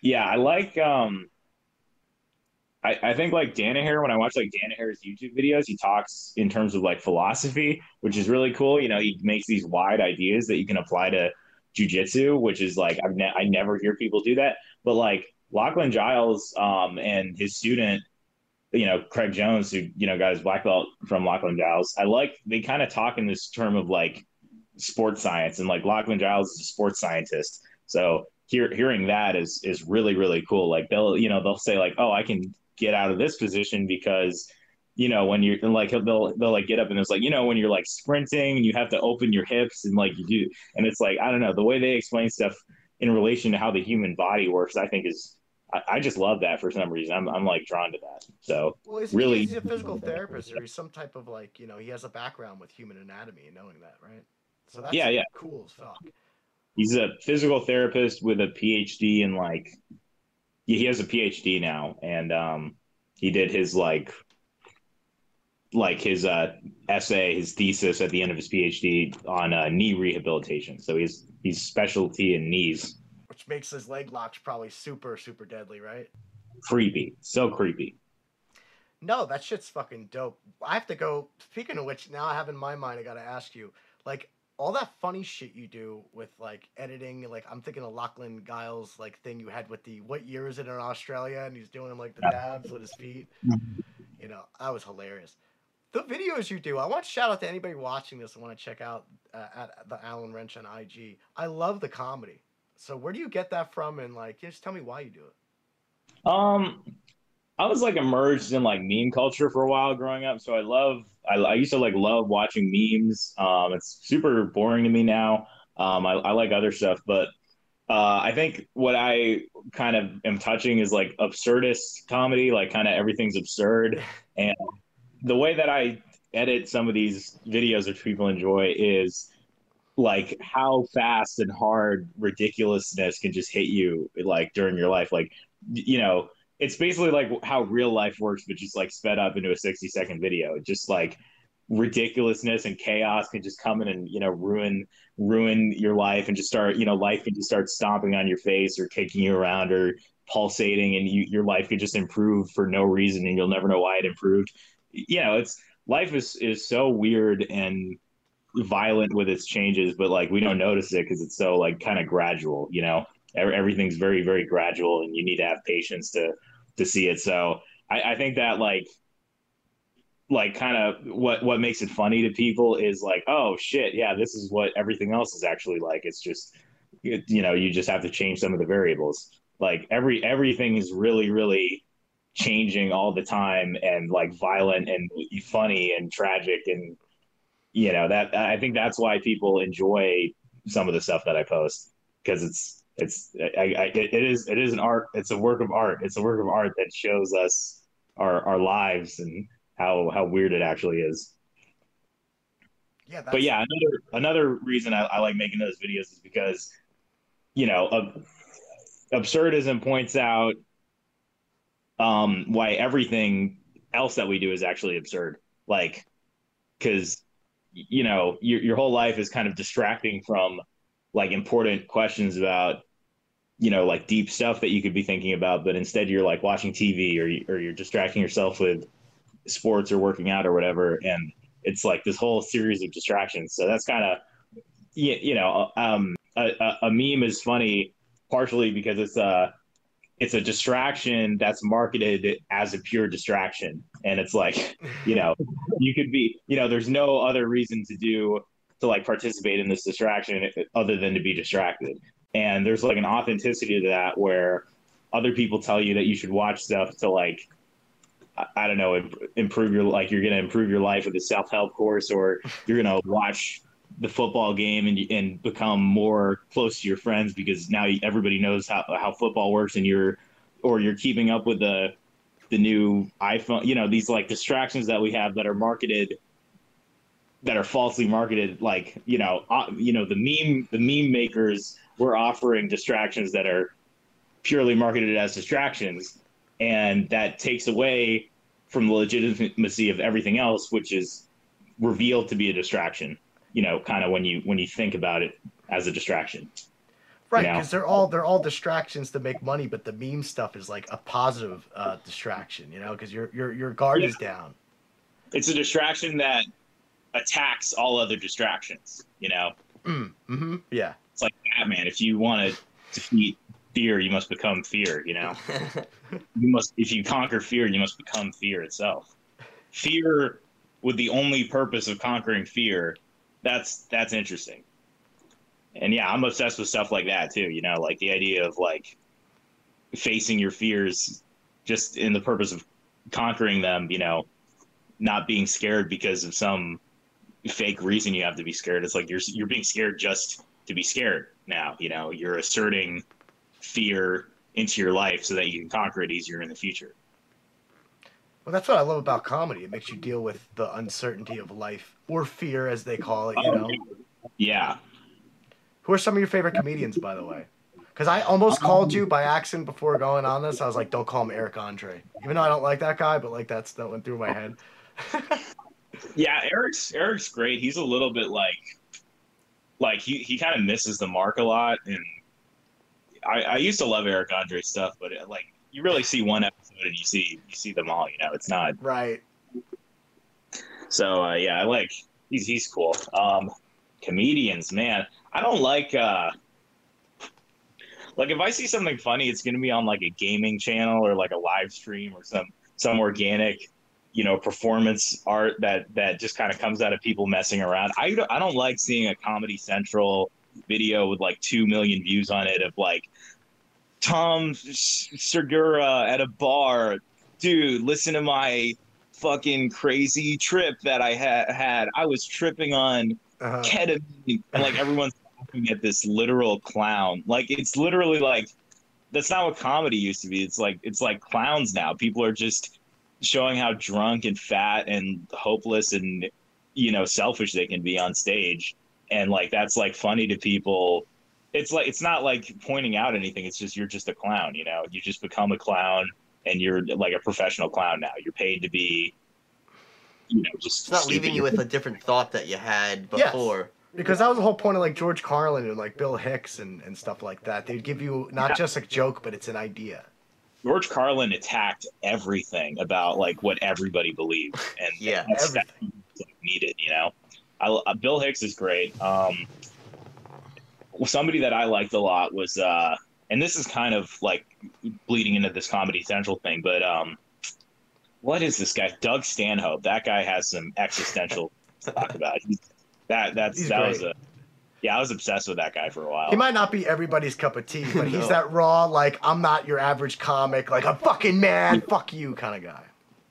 yeah, I like. Um, I, I think like Danaher. When I watch like Danaher's YouTube videos, he talks in terms of like philosophy, which is really cool. You know, he makes these wide ideas that you can apply to jujitsu, which is like I've ne- I never hear people do that. But like Lachlan Giles um, and his student you know Craig Jones, who you know got his black belt from Lachlan Giles. I like they kind of talk in this term of like sports science, and like Lachlan Giles is a sports scientist. So hear, hearing that is is really really cool. Like they'll you know they'll say like, oh, I can get out of this position because you know when you're like they'll they'll like get up and it's like you know when you're like sprinting and you have to open your hips and like you do and it's like I don't know the way they explain stuff in relation to how the human body works. I think is I, I just love that for some reason. I'm I'm like drawn to that. So Well, is Really- he, he's a physical therapist, or he's some type of like, you know, he has a background with human anatomy and knowing that, right? So that's Yeah, yeah. cool as fuck. he's a physical therapist with a PhD in like yeah, he has a PhD now and um he did his like like his uh essay his thesis at the end of his PhD on uh, knee rehabilitation so he's he's specialty in knees Which makes his leg locks probably super, super deadly, right? creepy so creepy No, that shit's fucking dope. I have to go. Speaking of which, now I have in my mind, I gotta ask you, like all that funny shit you do with like editing. Like I'm thinking of Lachlan Giles like thing you had with the what year is it in Australia, and he's doing like the dabs with his feet. You know, that was hilarious. The videos you do, I want to shout out to anybody watching this. I want to check out uh, at the Allen Wrench on IG. I love the comedy. So where do you get that from? And like, just tell me why you do it. Um, I was like immersed in like meme culture for a while growing up, so I love. I, I used to like love watching memes. Um, it's super boring to me now. Um, I, I like other stuff, but uh, I think what I kind of am touching is like absurdist comedy, like kind of everything's absurd, [laughs] and the way that I edit some of these videos which people enjoy is like how fast and hard ridiculousness can just hit you like during your life. Like you know it's basically like how real life works but just like sped up into a 60 second video. Just like ridiculousness and chaos can just come in and you know ruin ruin your life and just start you know life can just start stomping on your face or kicking you around or pulsating and you, your life could just improve for no reason and you'll never know why it improved. You know it's life is is so weird and violent with its changes but like we don't notice it because it's so like kind of gradual you know? Ev- everything's very very gradual and you need to have patience to to see it. So i, I think that like like kind of what what makes it funny to people is like oh shit yeah this is what everything else is actually like. It's just you know you just have to change some of the variables. Like every everything is really really changing all the time and like violent and funny and tragic and you know that i think that's why people enjoy some of the stuff that i post because it's it's I, I, it is it is an art it's a work of art. It's a work of art that shows us our our lives and how how weird it actually is. Yeah, that's, but yeah another another reason I, I like making those videos is because you know ab- absurdism points out um why everything else that we do is actually absurd. Like because you know your, your whole life is kind of distracting from like important questions about you know like deep stuff that you could be thinking about but instead you're like watching tv or, or you're distracting yourself with sports or working out or whatever and it's like this whole series of distractions. So that's kind of you, you know um a, a, a meme is funny partially because it's a it's a distraction that's marketed as a pure distraction. And it's like [laughs] you know you could be you know there's no other reason to do to like participate in this distraction other than to be distracted. And there's like an authenticity to that where other people tell you that you should watch stuff to like I, I don't know improve your like you're gonna improve your life with a self-help course or you're gonna watch the football game and and become more close to your friends because now everybody knows how how football works and you're or you're keeping up with the the new iPhone, you know, these like distractions that we have that are marketed that are falsely marketed like, you know, uh, you know, the meme the meme makers were offering distractions that are purely marketed as distractions. And that takes away from the legitimacy of everything else which is revealed to be a distraction you know kind of when you when you think about it as a distraction right because you know? they're all they're all distractions to make money but the meme stuff is like a positive uh, distraction you know because your your your guard yeah. is down it's a distraction that attacks all other distractions you know mm, mm-hmm. yeah it's like batman if you want to defeat fear you must become fear you know [laughs] you must if you conquer fear you must become fear itself fear with the only purpose of conquering fear that's that's interesting and yeah i'm obsessed with stuff like that too you know like the idea of like facing your fears just in the purpose of conquering them you know not being scared because of some fake reason you have to be scared it's like you're you're being scared just to be scared now you know you're asserting fear into your life so that you can conquer it easier in the future. Well, that's what I love about comedy. It makes you deal with the uncertainty of life or fear, as they call it. You know. Yeah. Who are some of your favorite comedians, by the way? Because I almost um, called you by accident before going on this. I was like, "Don't call him Eric Andre," even though I don't like that guy, but like that's that went through my head. [laughs] yeah, Eric's Eric's great. He's a little bit like, like he he kind of misses the mark a lot, and I, I used to love Eric Andre stuff, but it, like you really see one episode and you see you see them all. You know, it's not right. So uh, yeah, I like he's he's cool. Um, comedians, man, I don't like uh, like if I see something funny, it's gonna be on like a gaming channel or like a live stream or some some organic, you know, performance art that that just kind of comes out of people messing around. I I don't like seeing a Comedy Central video with like two million views on it of like Tom Segura at a bar, dude. Listen to my fucking crazy trip that I had. Had I was tripping on uh-huh. ketamine, and like everyone's laughing at this literal clown. Like it's literally like that's not what comedy used to be. It's like it's like clowns now. People are just showing how drunk and fat and hopeless and you know selfish they can be on stage and like that's like funny to people it's like it's not like pointing out anything. It's just you're just a clown you know? You just become a clown and you're like a professional clown now. You're paid to be you know just it's not leaving you with a different thought that you had before. Yes. because that was the whole point of like george carlin and like bill hicks and, and stuff like that. They'd give you not yeah. just a joke but it's an idea. George carlin attacked everything about like what everybody believed. And yeah. that's needed you know? I, uh, Bill Hicks is great. Um, somebody that I liked a lot was, uh, and this is kind of like bleeding into this Comedy Central thing, but um, what is this guy? Doug Stanhope. That guy has some existential [laughs] to talk about. He, that that's he's that great. was a yeah, I was obsessed with that guy for a while. He might not be everybody's cup of tea, but [laughs] he's that raw, like I'm not your average comic, like a fucking man, fuck you kind of guy.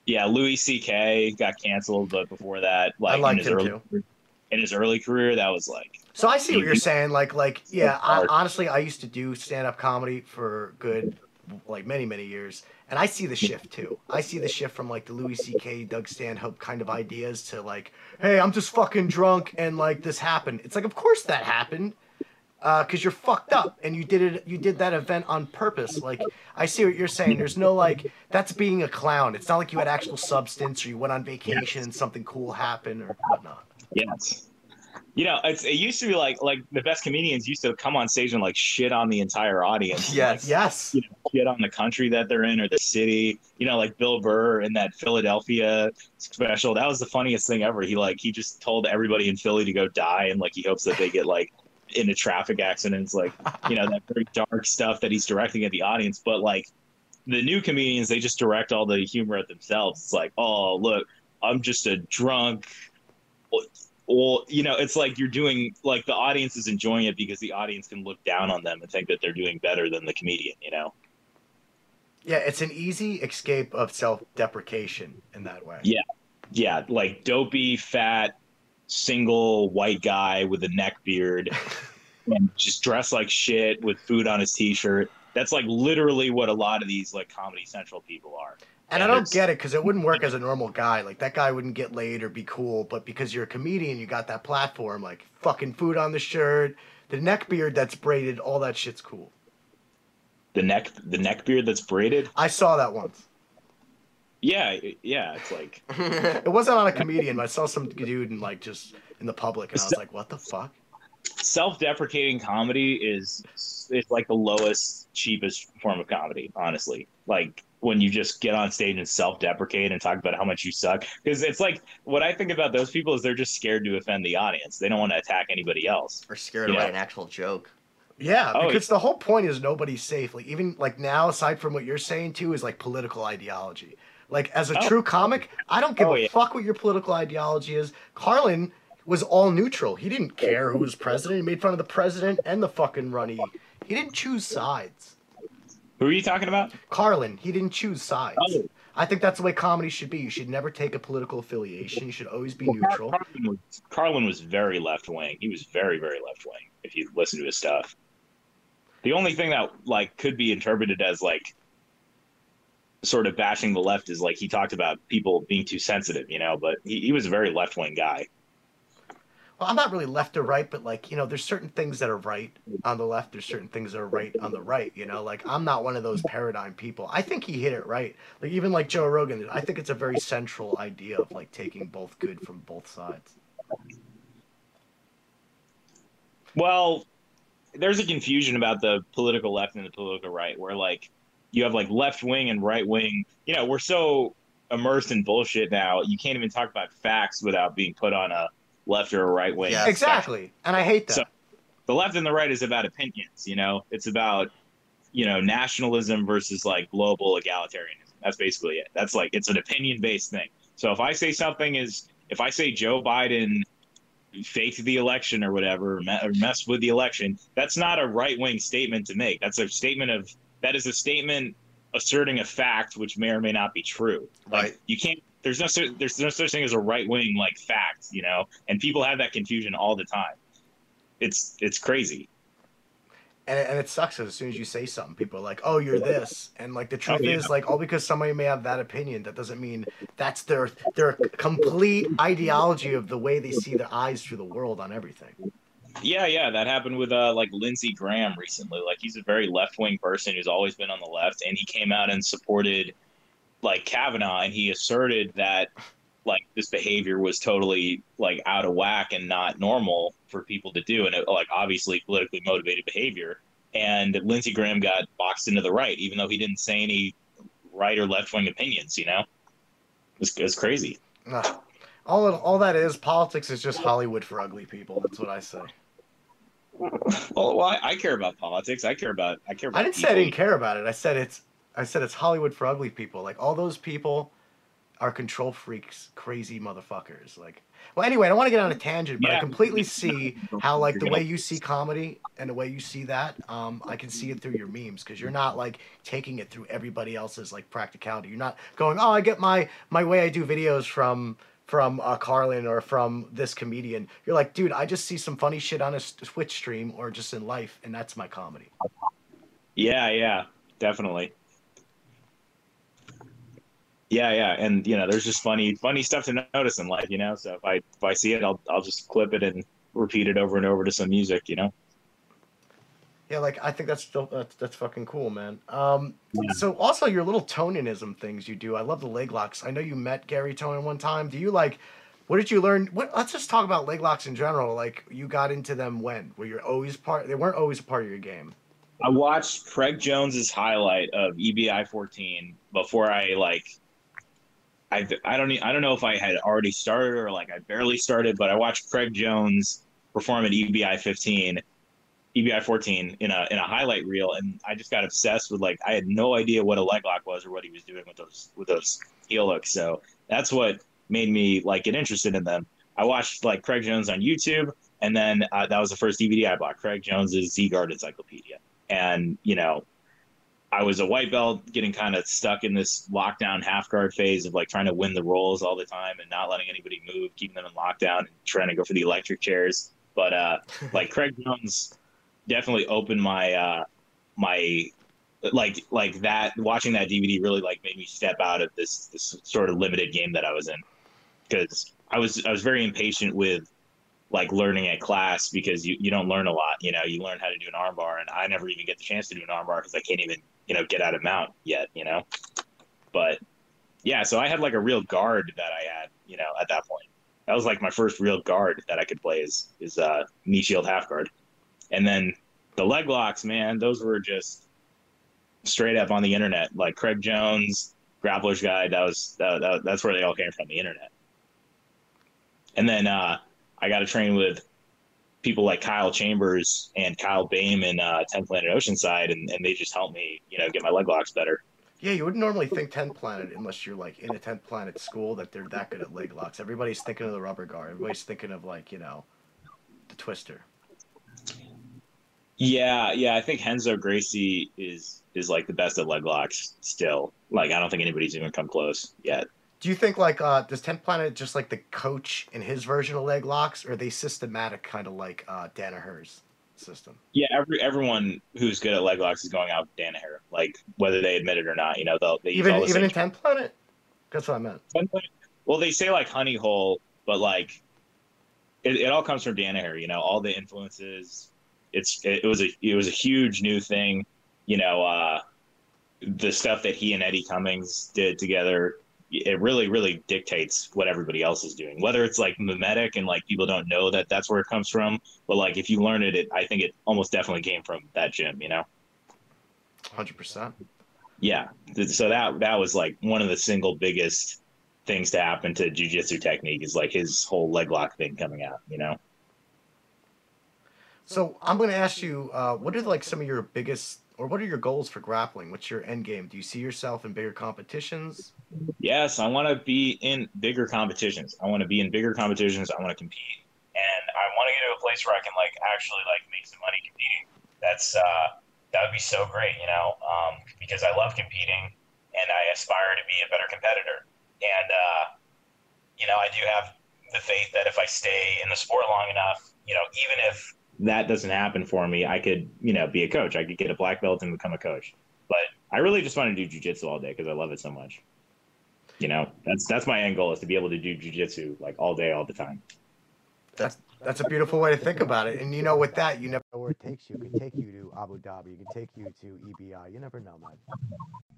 Yeah, Louis C.K. got canceled, but before that, like I liked him early, too in his early career, that was like. So I see what you're saying. Like, like, yeah. I, honestly, I used to do stand-up comedy for good, like many, many years, and I see the shift too. I see the shift from like the Louis C.K., Doug Stanhope kind of ideas to like, hey, I'm just fucking drunk and like this happened. It's like, of course that happened, because uh, you're fucked up and you did it. You did that event on purpose. Like, I see what you're saying. There's no like, that's being a clown. It's not like you had actual substance or you went on vacation and something cool happened or whatnot. Yes. You know, it's, it used to be like like the best comedians used to come on stage and like shit on the entire audience. Yes, like, yes. You know, shit on the country that they're in or the city. You know, like Bill Burr in that Philadelphia special. That was the funniest thing ever. He like he just told everybody in Philly to go die and like he hopes that they get like into traffic accidents, like you know that very dark stuff that he's directing at the audience. But like the new comedians, they just direct all the humor at themselves. It's like, oh look, I'm just a drunk or you know it's like you're doing like the audience is enjoying it because the audience can look down on them and think that they're doing better than the comedian you know yeah it's an easy escape of self-deprecation in that way yeah yeah like dopey fat single white guy with a neck beard [laughs] and just dressed like shit with food on his t-shirt. That's like literally what a lot of these like Comedy Central people are. And I don't get it because it wouldn't work as a normal guy. Like that guy wouldn't get laid or be cool, but because you're a comedian, you got that platform. Like fucking food on the shirt, the neck beard that's braided, all that shit's cool. The neck the neck beard that's braided. I saw that once. Yeah, yeah, it's like [laughs] It wasn't on a comedian, but I saw some dude and like just in the public, and I was like, "What the fuck?" self-deprecating comedy is is like the lowest cheapest form of comedy honestly like when you just get on stage and self-deprecate and talk about how much you suck because it's like what i think about those people is they're just scared to offend the audience they don't want to attack anybody else Or scared Yeah. to write an actual joke. Yeah, Oh, because the whole point is nobody's safe. Like even like now, aside from what you're saying too, is like political ideology. Like as a Oh. true comic, I don't give Oh, a yeah. fuck what your political ideology is. Carlin was all neutral. He didn't care who was president. He made fun of the president and the fucking runny. He didn't choose sides. Who are you talking about Carlin, he didn't choose sides. Oh. I think that's the way comedy should be. You should never take a political affiliation. You should always be neutral. carlin was, carlin was very left-wing he was very very left-wing if you listen to his stuff the only thing that like could be interpreted as like sort of bashing the left is like he talked about people being too sensitive you know but he, he was a very left-wing guy Well, I'm not really left or right, but like, you know, there's certain things that are right on the left, there's certain things that are right on the right, you know? Like I'm not one of those paradigm people. I think he hit it right. Like even like Joe Rogan, I think it's a very central idea of like taking both good from both sides. Well, there's a confusion about the political left and the political right, where like you have like left wing and right wing. You know, we're so immersed in bullshit now. You can't even talk about facts without being put on a left or a right wing. Yeah. Exactly. And I hate that. So- The left and the right is about opinions. You know, it's about you know nationalism versus like global egalitarianism. That's basically it. That's like it's an opinion based thing. So if I say something is if I say Joe Biden faked the election or whatever, or or messed with the election, that's not a right wing statement to make. That's a statement of that is a statement asserting a fact which may or may not be true. Like Right. you can't. There's no there's no such thing as a right wing like fact, you know. And people have that confusion all the time. It's it's crazy. and it, and it sucks as soon as you say something, people are like, "Oh, you're this," and like the truth yeah. is, like, all because somebody may have that opinion, that doesn't mean that's their their complete ideology of the way they see their eyes through the world on everything. Yeah, yeah, that happened with uh like Lindsey Graham recently. Like he's a very left wing person who's always been on the left, and he came out and supported like Kavanaugh, and he asserted that like this behavior was totally like out of whack and not normal for people to do, and it, like obviously politically motivated behavior. And Lindsey Graham got boxed into the right, even though he didn't say any right or left wing opinions. You know, it's, it's crazy. Ugh. All it, all that is politics is just Hollywood for ugly people. That's what I say. Well, well I, I care about politics. I care about I care about. I didn't say I didn't care about it. I said it's I said it's Hollywood for ugly people. Like all those people are control freaks, crazy motherfuckers. Like well anyway, I don't want to get on a tangent, but I completely [laughs] see how like the way you see comedy and the way you see that, um, I can see it through your memes because you're not like taking it through everybody else's like practicality. You're not going, Oh, I get my my way I do videos from from uh, Carlin or from this comedian. You're like, dude, I just see some funny shit on a Twitch stream or just in life, and that's my comedy. Yeah, yeah, definitely. Yeah, yeah, and you know, there's just funny, funny stuff to notice in life, you know. So if I if I see it, I'll I'll just clip it and repeat it over and over to some music, you know. Yeah, like I think that's still that's, that's fucking cool, man. Um, Yeah. so also your little tonenism things you do. I love the leg locks. I know you met Garry Tonon one time. Do you like? What did you learn? What, let's just talk about leg locks in general. Like you got into them when? Were you always part? They weren't always a part of your game. I watched Craig Jones's highlight of EBI 14 before I like. I, I don't I don't know if I had already started or like I barely started, but I watched Craig Jones perform at EBI 15, EBI 14 in a in a highlight reel, and I just got obsessed with like I had no idea what a leg lock was or what he was doing with those with those heel hooks. So that's what made me like get interested in them. I watched like Craig Jones on YouTube, and then uh, that was the first DVD I bought, Craig Jones's Z Guard Encyclopedia and you know I was a white belt getting kind of stuck in this lockdown half guard phase of like trying to win the rolls all the time and not letting anybody move, keeping them in lockdown and trying to go for the electric chairs. But uh, [laughs] like Craig Jones definitely opened my uh, my like like that watching that DVD really like made me step out of this this sort of limited game that I was in because I was I was very impatient with like learning at class because you, you don't learn a lot you know you learn how to do an armbar and I never even get the chance to do an armbar because I can't even you know get out of mount yet you know but yeah so I had like a real guard that I had you know at that point that was like my first real guard that I could play is is uh knee shield half guard and then the leg locks man those were just straight up on the internet, like Craig Jones, Grappler's Guide. That was that, that, that's where they all came from, the internet. And then uh, I got to train with people like Kyle Chambers and Kyle Bame in uh, 10 Planet Oceanside, and, and they just helped me, you know, get my leg locks better. Yeah, you wouldn't normally think 10 Planet unless you're like in a 10 Planet school that they're that good at leg locks. Everybody's thinking of the rubber guard. Everybody's thinking of like, you know, the twister. Yeah, yeah, I think Renzo Gracie is is like the best at leg locks still. Like I don't think anybody's even come close yet. Do you think like uh does 10 Planet just like the coach in his version of leg locks, or are they systematic kind of like uh Danaher's system? Yeah, every everyone who's good at leg locks is going out with Danaher, like whether they admit it or not. You know, they'll they even even in 10 Planet. That's what I meant. Well, they say like honey hole, but like it, it all comes from Danaher. You know, all the influences. It's it, it was a it was a huge new thing you know, uh, the stuff that he and Eddie Cummings did together, it really, really dictates what everybody else is doing. Whether it's like mimetic and like people don't know that that's where it comes from, but like if you learn it, it I think it almost definitely came from that gym. You know, hundred percent. Yeah, so that that was like one of the single biggest things to happen to jujitsu technique is like his whole leg lock thing coming out. You know. So I'm going to ask you, uh, what are like some of your biggest or what are your goals for grappling? What's your end game? Do you see yourself in bigger competitions? Yes, I want to be in bigger competitions. I want to be in bigger competitions. I want to compete, and I want to get to a place where I can like actually like make some money competing. That's uh, that would be so great, you know, um, because I love competing and I aspire to be a better competitor. And uh, you know, I do have the faith that if I stay in the sport long enough, you know, even if that doesn't happen for me, I could, you know, be a coach. I could get a black belt and become a coach. But I really just want to do jujitsu all day because I love it so much. You know, that's that's my end goal is to be able to do jujitsu like all day, all the time. That's that's a beautiful way to think about it. And you know, with that, you never know where it takes you. It could take you to Abu Dhabi. It could take you to EBI. You never know, man.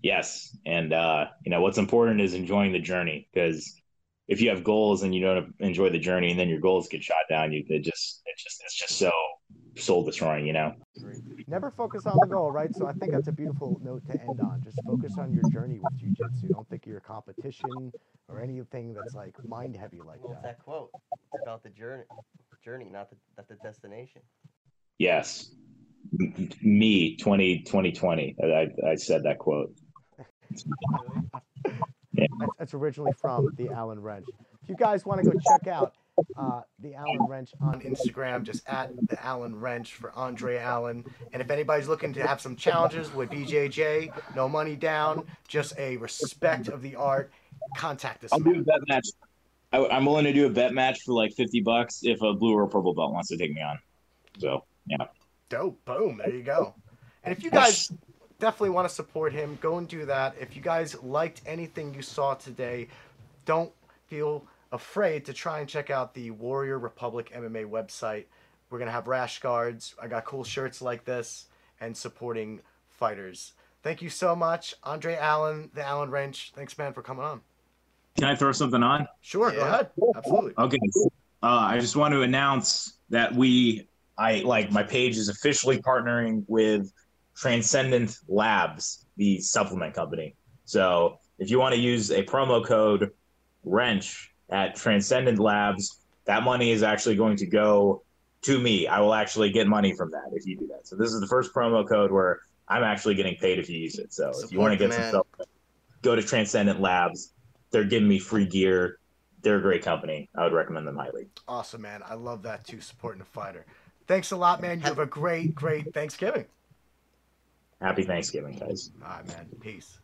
Yes, and uh, you know what's important is enjoying the journey because if you have goals and you don't enjoy the journey and then your goals get shot down, you it just it just it's just so soul destroying, you know. Never focus on the goal, right? So I think that's a beautiful note to end on. Just focus on your journey with jujitsu. Don't think you're a competition or anything that's like mind heavy like that. that quote? It's about the journey, journey, not the not the destination. Yes, me 20 2020. I I said that quote. [laughs] Yeah. That's, that's, originally from the Allen Wrench. If you guys want to go check out uh, the Allen Wrench on Instagram, just at the Allen Wrench for Andre Allen. And if anybody's looking to have some challenges with BJJ, no money down, just a respect of the art, contact us. I'll do a bet match. I, am willing to do a bet match for like 50 bucks if a blue or purple belt wants to take me on. So, yeah. Dope. Boom. There you go. And if you guys definitely want to support him. Go and do that. If you guys liked anything you saw today, don't feel afraid to try and check out the Warrior Republic MMA website. We're going to have rash guards. I got cool shirts like this and supporting fighters. Thank you so much, Andre Allen, the Allen Wrench. Thanks, man, for coming on. Can I throw something on? Sure, yeah. go ahead. Absolutely. Okay. Uh, I just want to announce that we, I like my page is officially partnering with Transcendent Labs, the supplement company. So if you want to use a promo code wrench at Transcendent Labs, that money is actually going to go to me. I will actually get money from that if you do that. So this is the first promo code where I'm actually getting paid if you use it. So Support if you want to get some stuff, go to Transcendent Labs. They're giving me free gear. They're a great company. I would recommend them highly. Awesome, man. I love that too, supporting a fighter. Thanks a lot, man. You have a great, great Thanksgiving. Happy Thanksgiving, guys. All right, man. Peace.